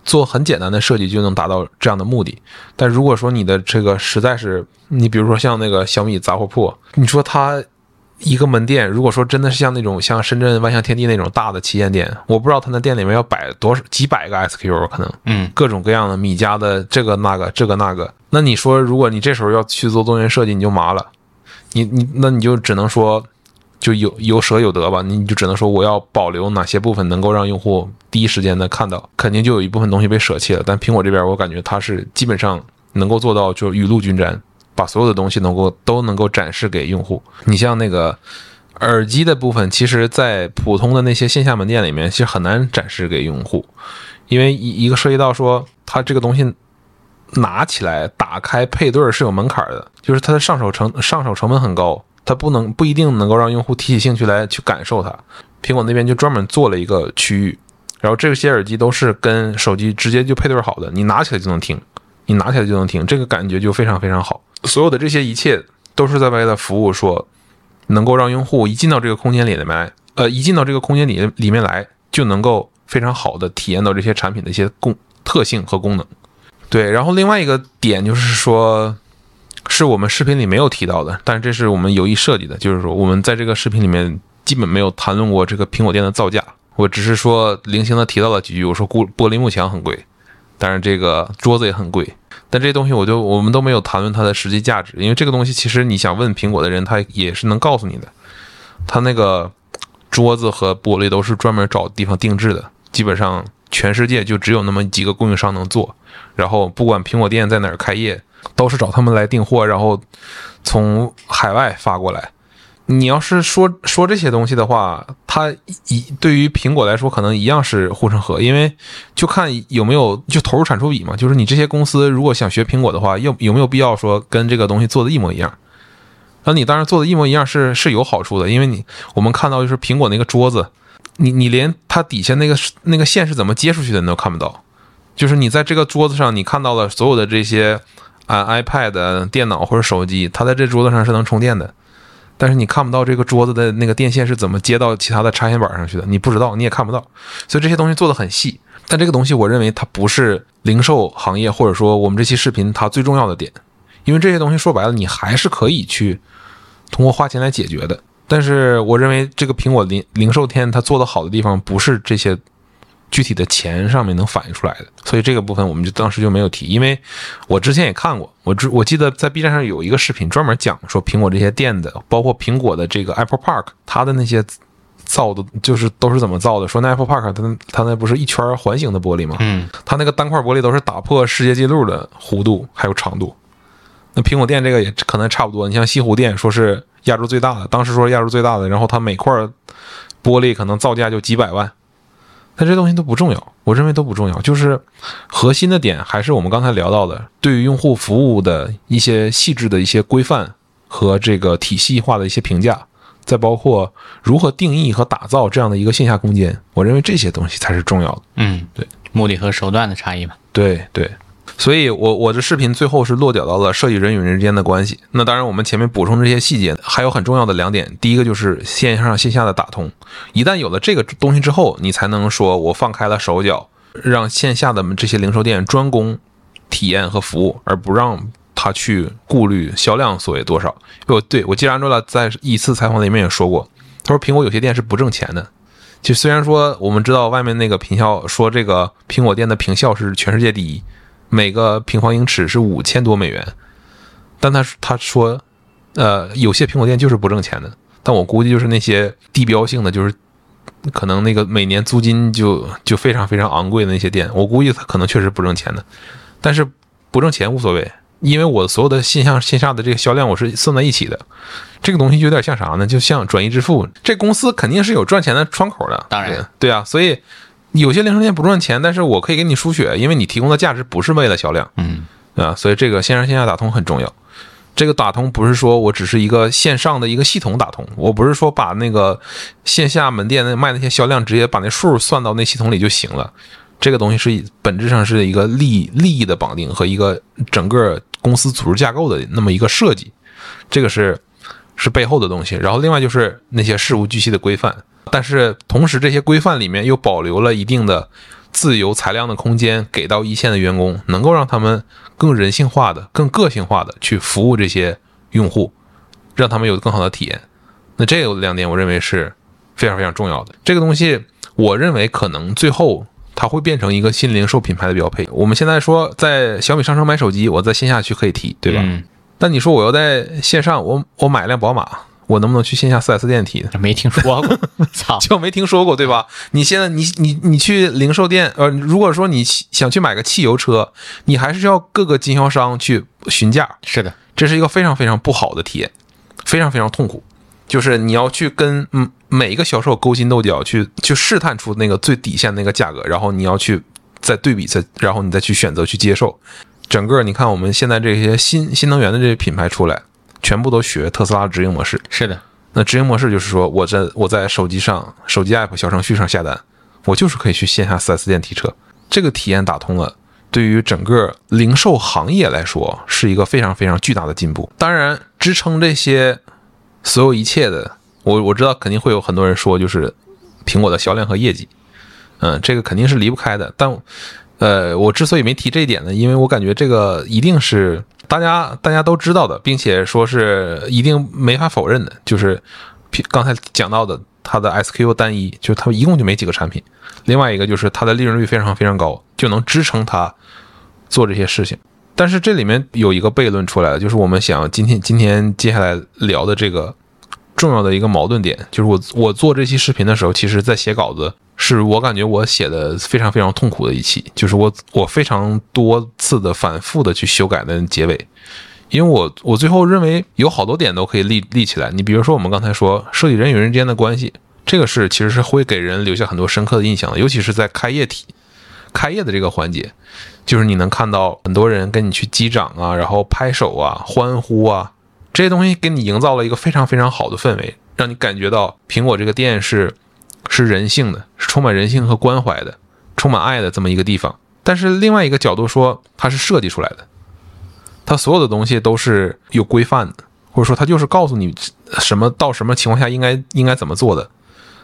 做很简单的设计就能达到这样的目的。但如果说你的这个实在是，你比如说像那个小米杂货铺，你说它一个门店，如果说真的是像那种像深圳万象天地那种大的旗舰店，我不知道它那店里面要摆多少几百个 SQ，可能，嗯，各种各样的米家的这个那个这个那个。那你说，如果你这时候要去做多元设计，你就麻了，你你那你就只能说。就有有舍有得吧，你就只能说我要保留哪些部分能够让用户第一时间的看到，肯定就有一部分东西被舍弃了。但苹果这边，我感觉它是基本上能够做到，就是雨露均沾，把所有的东西能够都能够展示给用户。你像那个耳机的部分，其实在普通的那些线下门店里面，其实很难展示给用户，因为一一个涉及到说它这个东西拿起来打开配对是有门槛的，就是它的上手成上手成本很高。它不能不一定能够让用户提起兴趣来去感受它，苹果那边就专门做了一个区域，然后这些耳机都是跟手机直接就配对好的，你拿起来就能听，你拿起来就能听，这个感觉就非常非常好。所有的这些一切都是在为了服务说，能够让用户一进到这个空间里面，呃，一进到这个空间里里面来，就能够非常好的体验到这些产品的一些功特性和功能。对，然后另外一个点就是说。是我们视频里没有提到的，但是这是我们有意设计的，就是说我们在这个视频里面基本没有谈论过这个苹果店的造价，我只是说零星的提到了几句。我说玻玻璃幕墙很贵，但是这个桌子也很贵，但这些东西我就我们都没有谈论它的实际价值，因为这个东西其实你想问苹果的人，他也是能告诉你的。他那个桌子和玻璃都是专门找地方定制的，基本上全世界就只有那么几个供应商能做，然后不管苹果店在哪儿开业。都是找他们来订货，然后从海外发过来。你要是说说这些东西的话，它一对于苹果来说可能一样是护城河，因为就看有没有就投入产出比嘛。就是你这些公司如果想学苹果的话，有有没有必要说跟这个东西做的一模一样？那你当然做的一模一样是是有好处的，因为你我们看到就是苹果那个桌子，你你连它底下那个那个线是怎么接出去的你都看不到，就是你在这个桌子上你看到了所有的这些。啊，iPad、电脑或者手机，它在这桌子上是能充电的，但是你看不到这个桌子的那个电线是怎么接到其他的插线板上去的，你不知道，你也看不到，所以这些东西做的很细。但这个东西，我认为它不是零售行业或者说我们这期视频它最重要的点，因为这些东西说白了，你还是可以去通过花钱来解决的。但是我认为这个苹果零零售店它做的好的地方，不是这些。具体的钱上面能反映出来的，所以这个部分我们就当时就没有提，因为我之前也看过，我之我记得在 B 站上有一个视频专门讲说苹果这些店的，包括苹果的这个 Apple Park，它的那些造的，就是都是怎么造的？说那 Apple Park 它它那不是一圈环形的玻璃吗？嗯，它那个单块玻璃都是打破世界纪录的弧度还有长度。那苹果店这个也可能差不多，你像西湖店说是亚洲最大的，当时说亚洲最大的，然后它每块玻璃可能造价就几百万。但这东西都不重要，我认为都不重要。就是核心的点还是我们刚才聊到的，对于用户服务的一些细致的一些规范和这个体系化的一些评价，再包括如何定义和打造这样的一个线下空间，我认为这些东西才是重要的。嗯，对，目的和手段的差异嘛。对对。所以，我我的视频最后是落脚到了设计人与人之间的关系。那当然，我们前面补充这些细节，还有很重要的两点。第一个就是线上线下的打通，一旦有了这个东西之后，你才能说我放开了手脚，让线下的这些零售店专攻体验和服务，而不让他去顾虑销量所谓多少。哦对我记得安卓了在一次采访里面也说过，他说苹果有些店是不挣钱的。就虽然说我们知道外面那个评效说这个苹果店的评效是全世界第一。每个平方英尺是五千多美元，但他他说，呃，有些苹果店就是不挣钱的。但我估计就是那些地标性的，就是可能那个每年租金就就非常非常昂贵的那些店，我估计他可能确实不挣钱的。但是不挣钱无所谓，因为我所有的线下线下的这个销量我是算在一起的。这个东西有点像啥呢？就像转移支付，这公司肯定是有赚钱的窗口的。当然，对啊，所以。有些零售店不赚钱，但是我可以给你输血，因为你提供的价值不是为了销量，嗯啊，所以这个线上线下打通很重要。这个打通不是说我只是一个线上的一个系统打通，我不是说把那个线下门店那卖那些销量直接把那数算到那系统里就行了。这个东西是本质上是一个利利益的绑定和一个整个公司组织架构的那么一个设计，这个是是背后的东西。然后另外就是那些事无巨细的规范，但是同时这些规范里面又保留了一定的自由裁量的空间，给到一线的员工，能够让他们更人性化的、更个性化的去服务这些用户，让他们有更好的体验。那这两点我认为是非常非常重要的。这个东西我认为可能最后。它会变成一个新零售品牌的标配。我们现在说在小米商城买手机，我在线下去可以提，对吧？嗯，但你说我要在线上，我我买辆宝马，我能不能去线下 4S 店提？没听说过，操，就没听说过，对吧？你现在你你你去零售店，呃，如果说你想去买个汽油车，你还是要各个经销商去询价，是的，这是一个非常非常不好的体验，非常非常痛苦。就是你要去跟嗯每一个销售勾心斗角，去去试探出那个最底线那个价格，然后你要去再对比再，然后你再去选择去接受。整个你看我们现在这些新新能源的这些品牌出来，全部都学特斯拉直营模式。是的，那直营模式就是说我在我在手机上手机 app 小程序上下单，我就是可以去线下 4S 店提车，这个体验打通了，对于整个零售行业来说是一个非常非常巨大的进步。当然，支撑这些。所有一切的，我我知道肯定会有很多人说，就是苹果的销量和业绩，嗯，这个肯定是离不开的。但，呃，我之所以没提这一点呢，因为我感觉这个一定是大家大家都知道的，并且说是一定没法否认的，就是刚才讲到的，它的 SKU 单一，就是它一共就没几个产品。另外一个就是它的利润率非常非常高，就能支撑它做这些事情。但是这里面有一个悖论出来了，就是我们想今天今天接下来聊的这个重要的一个矛盾点，就是我我做这期视频的时候，其实在写稿子，是我感觉我写的非常非常痛苦的一期，就是我我非常多次的反复的去修改的结尾，因为我我最后认为有好多点都可以立立起来，你比如说我们刚才说设计人与人之间的关系，这个是其实是会给人留下很多深刻的印象的，尤其是在开业体开业的这个环节。就是你能看到很多人跟你去击掌啊，然后拍手啊，欢呼啊，这些东西给你营造了一个非常非常好的氛围，让你感觉到苹果这个店是是人性的，是充满人性和关怀的，充满爱的这么一个地方。但是另外一个角度说，它是设计出来的，它所有的东西都是有规范的，或者说它就是告诉你什么到什么情况下应该应该怎么做的。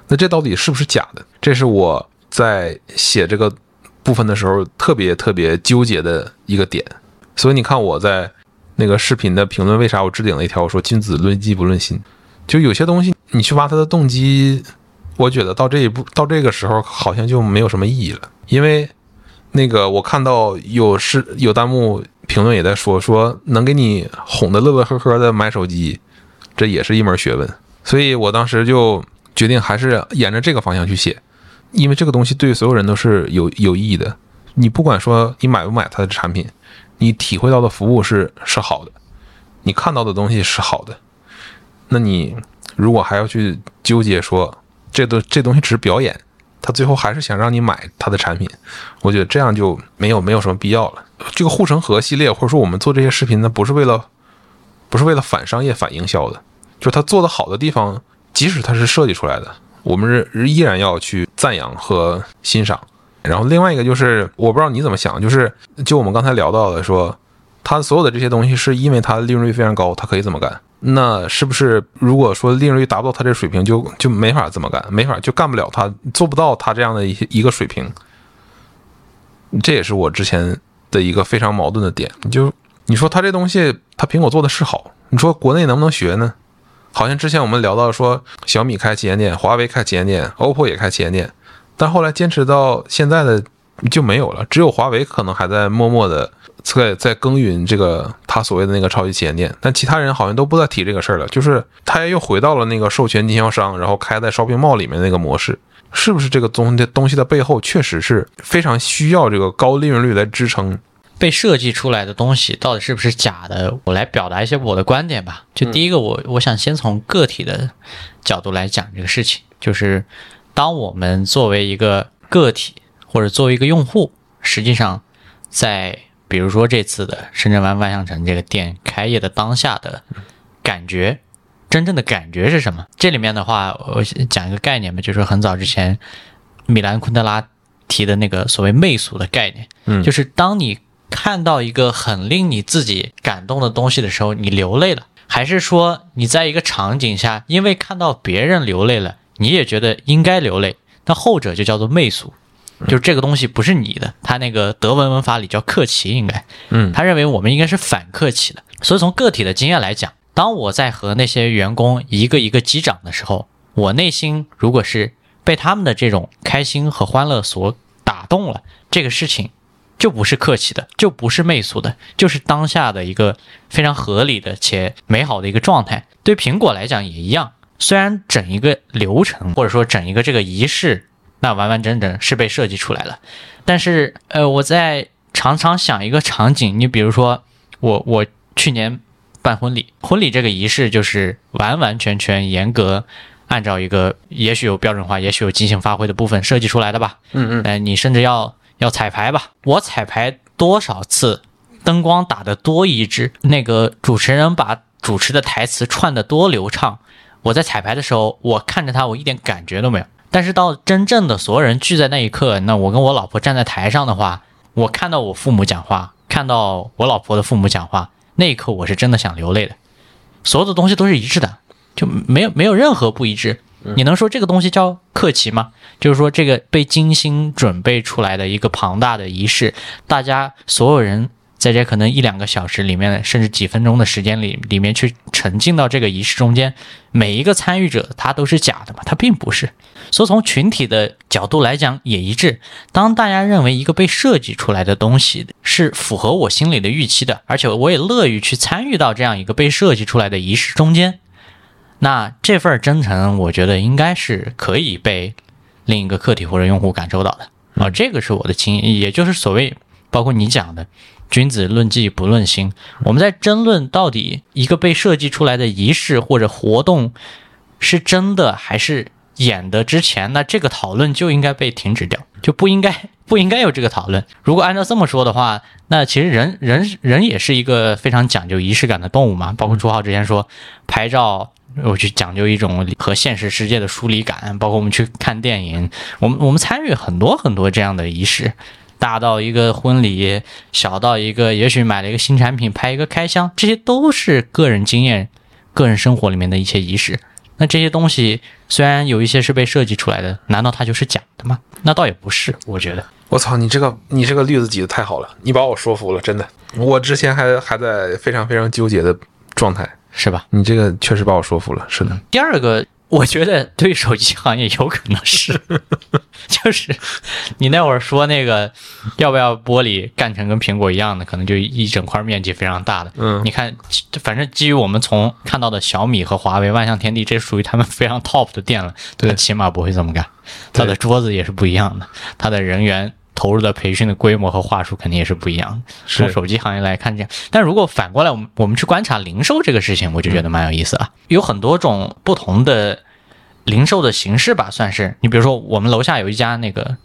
那这到底是不是假的？这是我在写这个。部分的时候特别特别纠结的一个点，所以你看我在那个视频的评论，为啥我置顶了一条我说“君子论迹不论心”，就有些东西你去挖他的动机，我觉得到这一步到这个时候好像就没有什么意义了，因为那个我看到有是有弹幕评论也在说说能给你哄得乐乐呵呵的买手机，这也是一门学问，所以我当时就决定还是沿着这个方向去写。因为这个东西对所有人都是有有意义的，你不管说你买不买它的产品，你体会到的服务是是好的，你看到的东西是好的，那你如果还要去纠结说这都这东西只是表演，他最后还是想让你买他的产品，我觉得这样就没有没有什么必要了。这个护城河系列或者说我们做这些视频呢，不是为了不是为了反商业反营销的，就是他做的好的地方，即使他是设计出来的。我们是依然要去赞扬和欣赏，然后另外一个就是，我不知道你怎么想，就是就我们刚才聊到的，说他所有的这些东西是因为他利润率非常高，他可以这么干。那是不是如果说利润率达不到他这水平，就就没法这么干，没法就干不了他做不到他这样的一些一个水平？这也是我之前的一个非常矛盾的点。就你说他这东西，他苹果做的是好，你说国内能不能学呢？好像之前我们聊到说，小米开旗舰店，华为开旗舰店，OPPO 也开旗舰店，但后来坚持到现在的就没有了，只有华为可能还在默默的在在耕耘这个他所谓的那个超级旗舰店，但其他人好像都不再提这个事儿了，就是他又回到了那个授权经销商，然后开在 shopping mall 里面那个模式，是不是这个东西东西的背后确实是非常需要这个高利润率来支撑？被设计出来的东西到底是不是假的？我来表达一些我的观点吧。就第一个，我我想先从个体的角度来讲这个事情，就是当我们作为一个个体或者作为一个用户，实际上在比如说这次的深圳湾万象城这个店开业的当下的感觉，真正的感觉是什么？这里面的话，我讲一个概念吧，就是很早之前米兰昆德拉提的那个所谓媚俗的概念，嗯就是当你看到一个很令你自己感动的东西的时候，你流泪了，还是说你在一个场景下，因为看到别人流泪了，你也觉得应该流泪？那后者就叫做媚俗。就是这个东西不是你的，他那个德文文法里叫克奇，应该，嗯他认为我们应该是反客气的。所以从个体的经验来讲，当我在和那些员工一个一个击掌的时候，我内心如果是被他们的这种开心和欢乐所打动了，这个事情就不是客气的，就不是媚俗的，就是当下的一个非常合理的且美好的一个状态。对苹果来讲也一样，虽然整一个流程或者说整一个这个仪式，那完完整整是被设计出来了，但是呃，我在常常想一个场景，你比如说我我去年办婚礼，婚礼这个仪式就是完完全全严格按照一个也许有标准化，也许有即兴发挥的部分设计出来的吧。嗯嗯，呃，你甚至要要彩排吧？我彩排多少次，灯光打得多一致，那个主持人把主持的台词串得多流畅。我在彩排的时候，我看着他，我一点感觉都没有。但是到真正的所有人聚在那一刻，那我跟我老婆站在台上的话，我看到我父母讲话，看到我老婆的父母讲话，那一刻我是真的想流泪的。所有的东西都是一致的，就没有没有任何不一致。你能说这个东西叫客气吗？就是说，这个被精心准备出来的一个庞大的仪式，大家所有人在这可能一两个小时里面，甚至几分钟的时间里，里面去沉浸到这个仪式中间，每一个参与者他都是假的嘛？他并不是。所以从群体的角度来讲也一致。当大家认为一个被设计出来的东西是符合我心里的预期的，而且我也乐于去参与到这样一个被设计出来的仪式中间，那这份真诚，我觉得应该是可以被另一个客体或者用户感受到的啊。这个是我的经验，也就是所谓包括你讲的“君子论迹不论心”。我们在争论到底一个被设计出来的仪式或者活动是真的还是演的之前，那这个讨论就应该被停止掉，就不应该 不应该有这个讨论。如果按照这么说的话，那其实人人人也是一个非常讲究仪式感的动物嘛。包括朱浩之前说拍照。我去讲究一种和现实世界的疏离感，包括我们去看电影，我们我们参与很多很多这样的仪式，大到一个婚礼，小到一个也许买了一个新产品，拍一个开箱，这些都是个人经验、个人生活里面的一些仪式。那这些东西虽然有一些是被设计出来的，难道它就是假的吗？那倒也不是，我觉得。我操，你这个你这个例子举的太好了，你把我说服了，真的。我之前还还在非常非常纠结的状态，是吧？你这个确实把我说服了，是的。第二个，我觉得对手机行业有可能是，就是你那会儿说那个要不要玻璃干成跟苹果一样的，可能就一整块面积非常大的。嗯你看，反正基于我们从看到的小米和华为、万象天地，这属于他们非常 top 的店了，对起码不会这么干。他的桌子也是不一样的，他的人员。投入的培训的规模和话术肯定也是不一样从手机行业来看，这样。但如果反过来，我们我们去观察零售这个事情，我就觉得蛮有意思了。有很多种不同的零售的形式吧，算是。你比如说，我们楼下有一家那个，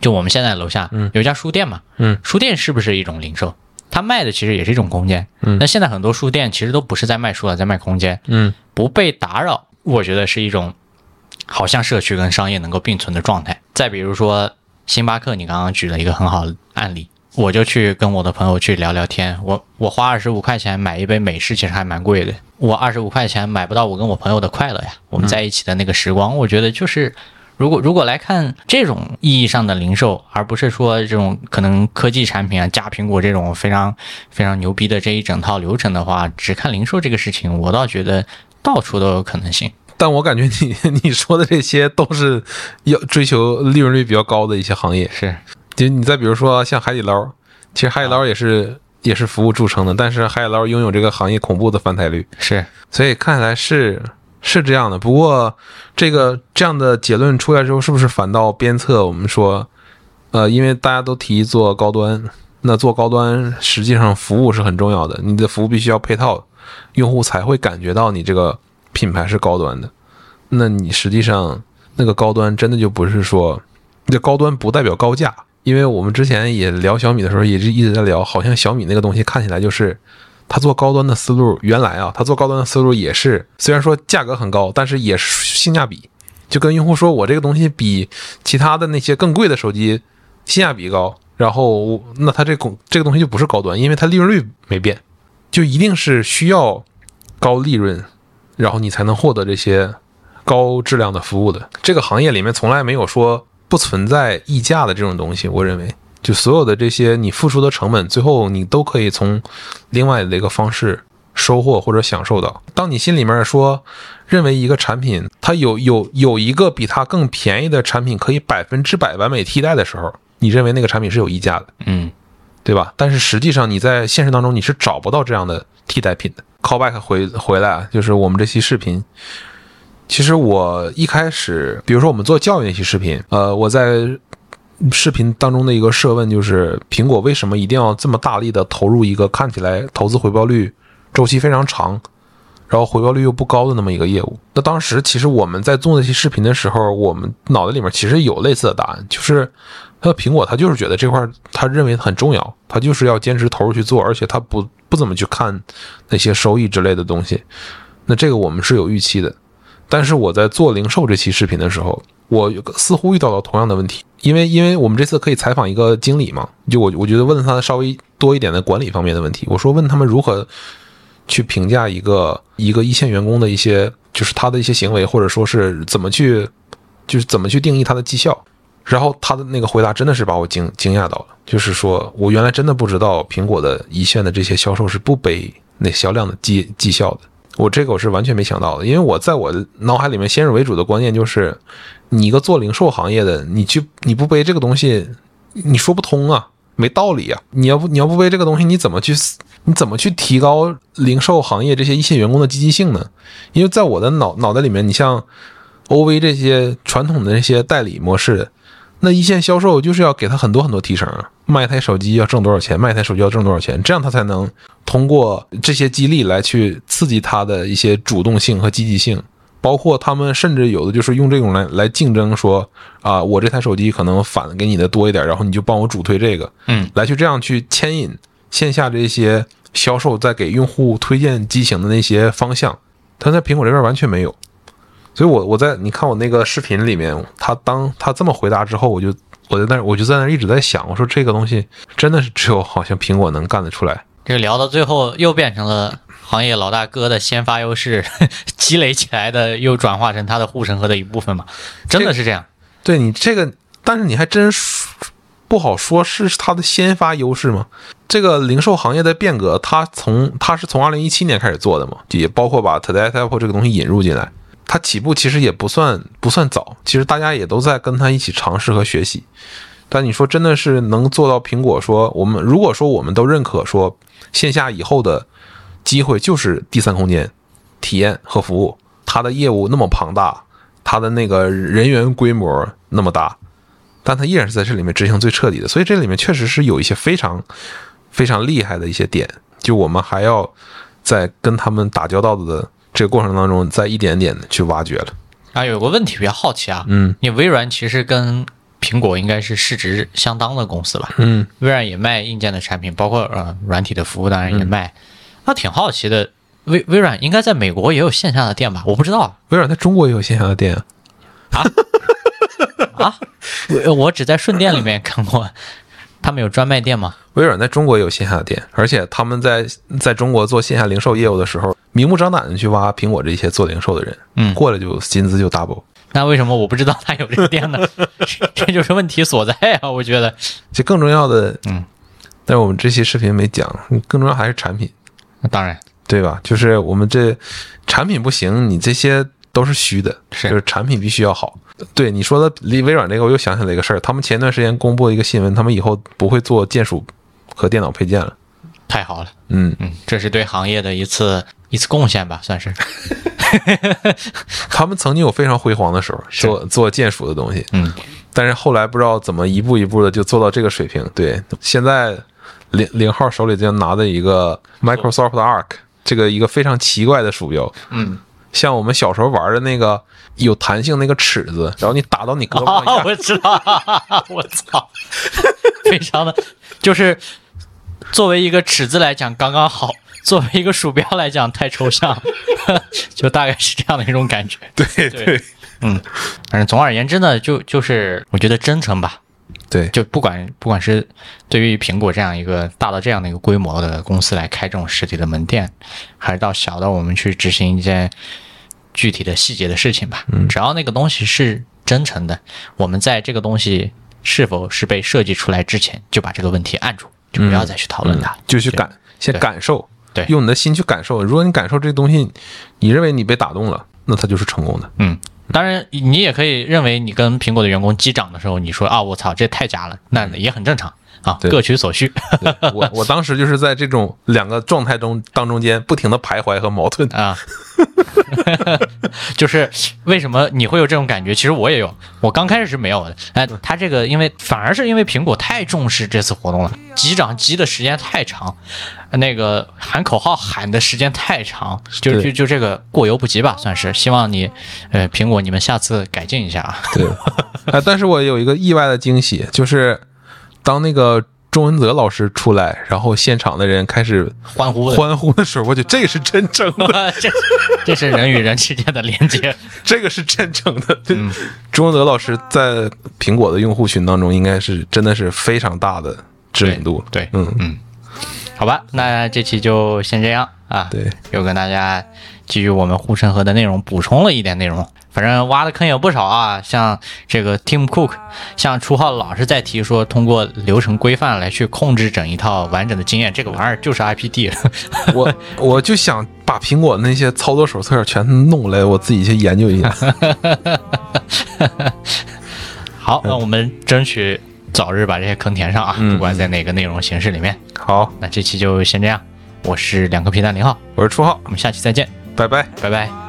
就我们现在楼下有一家书店嘛，嗯，书店是不是一种零售？它卖的其实也是一种空间。嗯那现在很多书店其实都不是在卖书了，在卖空间。嗯不被打扰，我觉得是一种好像社区跟商业能够并存的状态。再比如说星巴克，你刚刚举了一个很好的案例，我就去跟我的朋友去聊聊天。我我花二十五块钱买一杯美式，其实还蛮贵的。我二十五块钱买不到我跟我朋友的快乐呀，我们在一起的那个时光，我觉得就是。如果如果来看这种意义上的零售，而不是说这种可能科技产品啊加苹果这种非常非常牛逼的这一整套流程的话，只看零售这个事情，我倒觉得到处都有可能性。但我感觉你 你说的这些都是要追求利润率比较高的一些行业。是，就你再比如说像海底捞，其实海底捞也是、也是服务著称的，但是海底捞拥有这个行业恐怖的翻台率，是，所以看起来是是这样的。不过这个这样的结论出来之后，是不是反倒鞭策我们说，呃，因为大家都提做高端，那做高端实际上服务是很重要的，你的服务必须要配套，用户才会感觉到你这个品牌是高端的。那你实际上那个高端真的就不是说，这高端不代表高价，因为我们之前也聊小米的时候，也是一直在聊，好像小米那个东西看起来就是。他做高端的思路，原来啊，他做高端的思路也是，虽然说价格很高，但是也是性价比，就跟用户说我这个东西比其他的那些更贵的手机性价比高，然后那它这公这个东西就不是高端，因为它利润率没变，就一定是需要高利润，然后你才能获得这些高质量的服务的。这个行业里面从来没有说不存在溢价的这种东西，我认为。就所有的这些你付出的成本，最后你都可以从另外的一个方式收获或者享受到。当你心里面说认为一个产品它有有有一个比它更便宜的产品可以百分之百完美替代的时候，你认为那个产品是有溢价的，嗯，对吧？但是实际上你在现实当中你是找不到这样的替代品的。Callback 回回来啊，就是我们这期视频。其实我一开始，比如说我们做教育那期视频，呃，我在。视频当中的一个设问就是：苹果为什么一定要这么大力的投入一个看起来投资回报率周期非常长，然后回报率又不高的那么一个业务？那当时其实我们在做那期视频的时候，我们脑袋里面其实有类似的答案，就是那苹果它就是觉得这块他认为很重要，他就是要坚持投入去做，而且他不不怎么去看那些收益之类的东西。那这个我们是有预期的，但是我在做零售这期视频的时候。我似乎遇到了同样的问题，因为因为我们这次可以采访一个经理嘛，就我我觉得问他稍微多一点的管理方面的问题。我说问他们如何去评价一个一个一线员工的一些，就是他的一些行为，或者说是怎么去，就是怎么去定义他的绩效。然后他的那个回答真的是把我惊惊讶到了，就是说我原来真的不知道苹果的一线的这些销售是不背那销量的绩绩效的。我这个我是完全没想到的，因为我在我的脑海里面先入为主的观念就是。你一个做零售行业的，你去你不背这个东西，你说不通啊，没道理啊！你要不你要不背这个东西，你怎么去你怎么去提高零售行业这些一线员工的积极性呢？因为在我的脑脑袋里面，你像 OV 这些传统的那些代理模式，那一线销售就是要给他很多很多提成，卖一台手机要挣多少钱，卖一台手机要挣多少钱，这样他才能通过这些激励来去刺激他的一些主动性和积极性。包括他们甚至有的就是用这种来来竞争，说啊，我这台手机可能返给你的多一点，然后你就帮我主推这个，嗯，来去这样去牵引线下这些销售在给用户推荐机型的那些方向，他在苹果这边完全没有。所以，我我在你看我那个视频里面，他当他这么回答之后，我就我在那我就在那一直在想，我说这个东西真的是只有好像苹果能干得出来。这聊到最后又变成了。行业老大哥的先发优势积累起来的，又转化成他的护城河的一部分嘛？真的是这样？对你这个，但是你还真不好说是他的先发优势吗？这个零售行业的变革，他从他是从二零一七年开始做的嘛，也包括把 Today Apple 这个东西引入进来。他起步其实也不算不算早，其实大家也都在跟他一起尝试和学习。但你说真的是能做到苹果说，我们如果说我们都认可说线下以后的。机会就是第三空间，体验和服务。它的业务那么庞大，它的那个人员规模那么大，但它依然是在这里面执行最彻底的。所以这里面确实是有一些非常非常厉害的一些点，就我们还要在跟他们打交道的这个过程当中，在一点点的去挖掘了。啊，有个问题比较好奇啊，嗯，你微软其实跟苹果应该是市值相当的公司吧？嗯，微软也卖硬件的产品，包括呃软体的服务，当然也卖。那挺好奇的，微微软应该在美国也有线下的店吧？我不知道，微软在中国也有线下的店啊？啊？我我只在顺电里面看过，他们有专卖店吗？微软在中国也有线下的店，而且他们在在中国做线下零售业务的时候，明目张胆的去挖苹果这些做零售的人，嗯，过来就薪资就 double。那为什么我不知道他有这个店呢？这就是问题所在啊！我觉得，这更重要的，嗯，但是我们这期视频没讲，更重要还是产品。那当然，对吧？就是我们这产品不行，你这些都是虚的。是，就是产品必须要好。对你说的，离微软这个，我又想起来一个事儿。他们前段时间公布了一个新闻，他们以后不会做键鼠和电脑配件了。太好了，嗯。嗯，这是对行业的一次一次贡献吧，算是。他们曾经有非常辉煌的时候，做做键鼠的东西，嗯，但是后来不知道怎么一步一步的就做到这个水平。对，现在。零零号手里就拿的一个 Microsoft Arc，这个一个非常奇怪的鼠标，嗯，像我们小时候玩的那个有弹性那个尺子，然后你打到你胳膊上 我知道，我操，非常的，就是作为一个尺子来讲刚刚好，作为一个鼠标来讲太抽象，就大概是这样的一种感觉。对对嗯反正总而言之呢，就就是我觉得真诚吧，对，就不管不管是对于苹果这样一个大到这样的一个规模的公司来开这种实体的门店，还是到小到我们去执行一件具体的细节的事情吧，只要那个东西是真诚的，我们在这个东西是否是被设计出来之前，就把这个问题按住，就不要再去讨论它，对就去感，先感受，对用你的心去感受。如果你感受这个东西，你认为你被打动了，那它就是成功的。嗯，当然，你也可以认为你跟苹果的员工击掌的时候，你说啊，我操，这太假了，那也很正常啊，各取所需我我当时就是在这种两个状态中当中间不停的徘徊和矛盾。啊。就是为什么你会有这种感觉？其实我也有，我刚开始是没有的。哎，他这个因为反而是因为苹果太重视这次活动了，击掌击的时间太长，那个喊口号喊的时间太长，就就就这个过犹不及吧，算是。希望你，呃，苹果你们下次改进一下啊。对，哎，但是我有一个意外的惊喜，就是当那个钟文泽老师出来，然后现场的人开始欢呼欢呼的时候，我觉得这个是真诚的，这 这是人与人之间的连接。这个是真诚的。对，钟文泽老师在苹果的用户群当中，应该是真的是非常大的知名度。对，嗯嗯，好吧，那这期就先这样啊。对，又跟大家基于我们护城河的内容补充了一点内容。反正挖的坑有不少啊，像这个 Tim Cook，像初号老是在提说通过流程规范来去控制整一套完整的经验，这个玩意儿就是 IPD。我我就想把苹果那些操作手册全弄来，我自己去研究一下。好，那我们争取早日把这些坑填上啊，嗯不管在哪个内容形式里面。好，那这期就先这样，我是两颗皮蛋零号，我是初号，我们下期再见，拜拜。拜拜。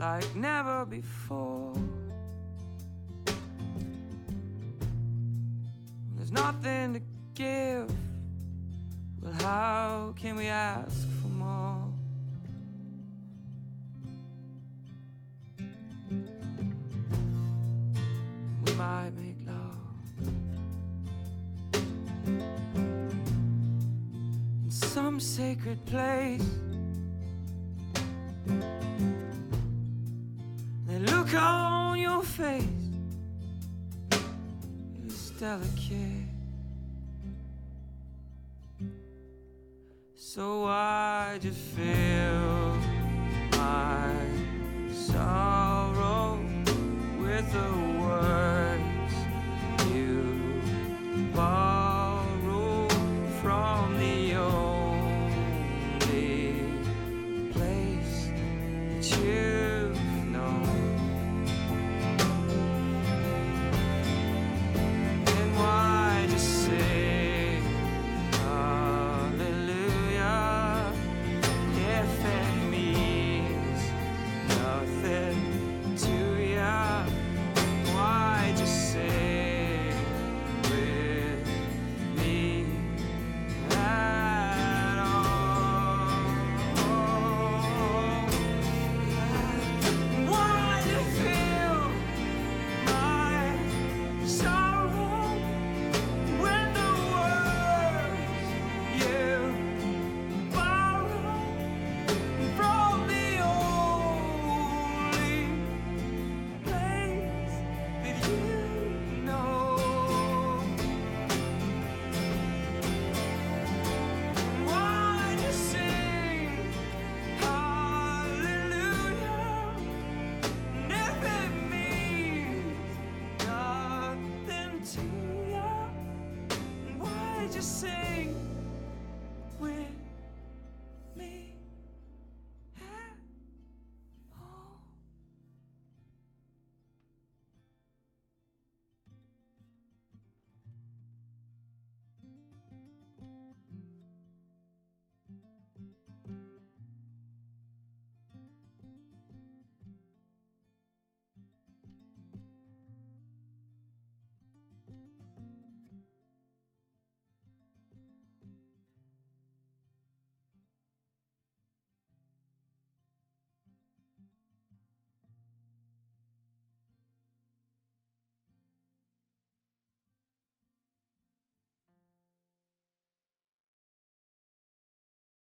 Like never before. There's nothing to give. Well, how can we ask for more? We might make love in some sacred place. The look on your face is delicate. So I just feel my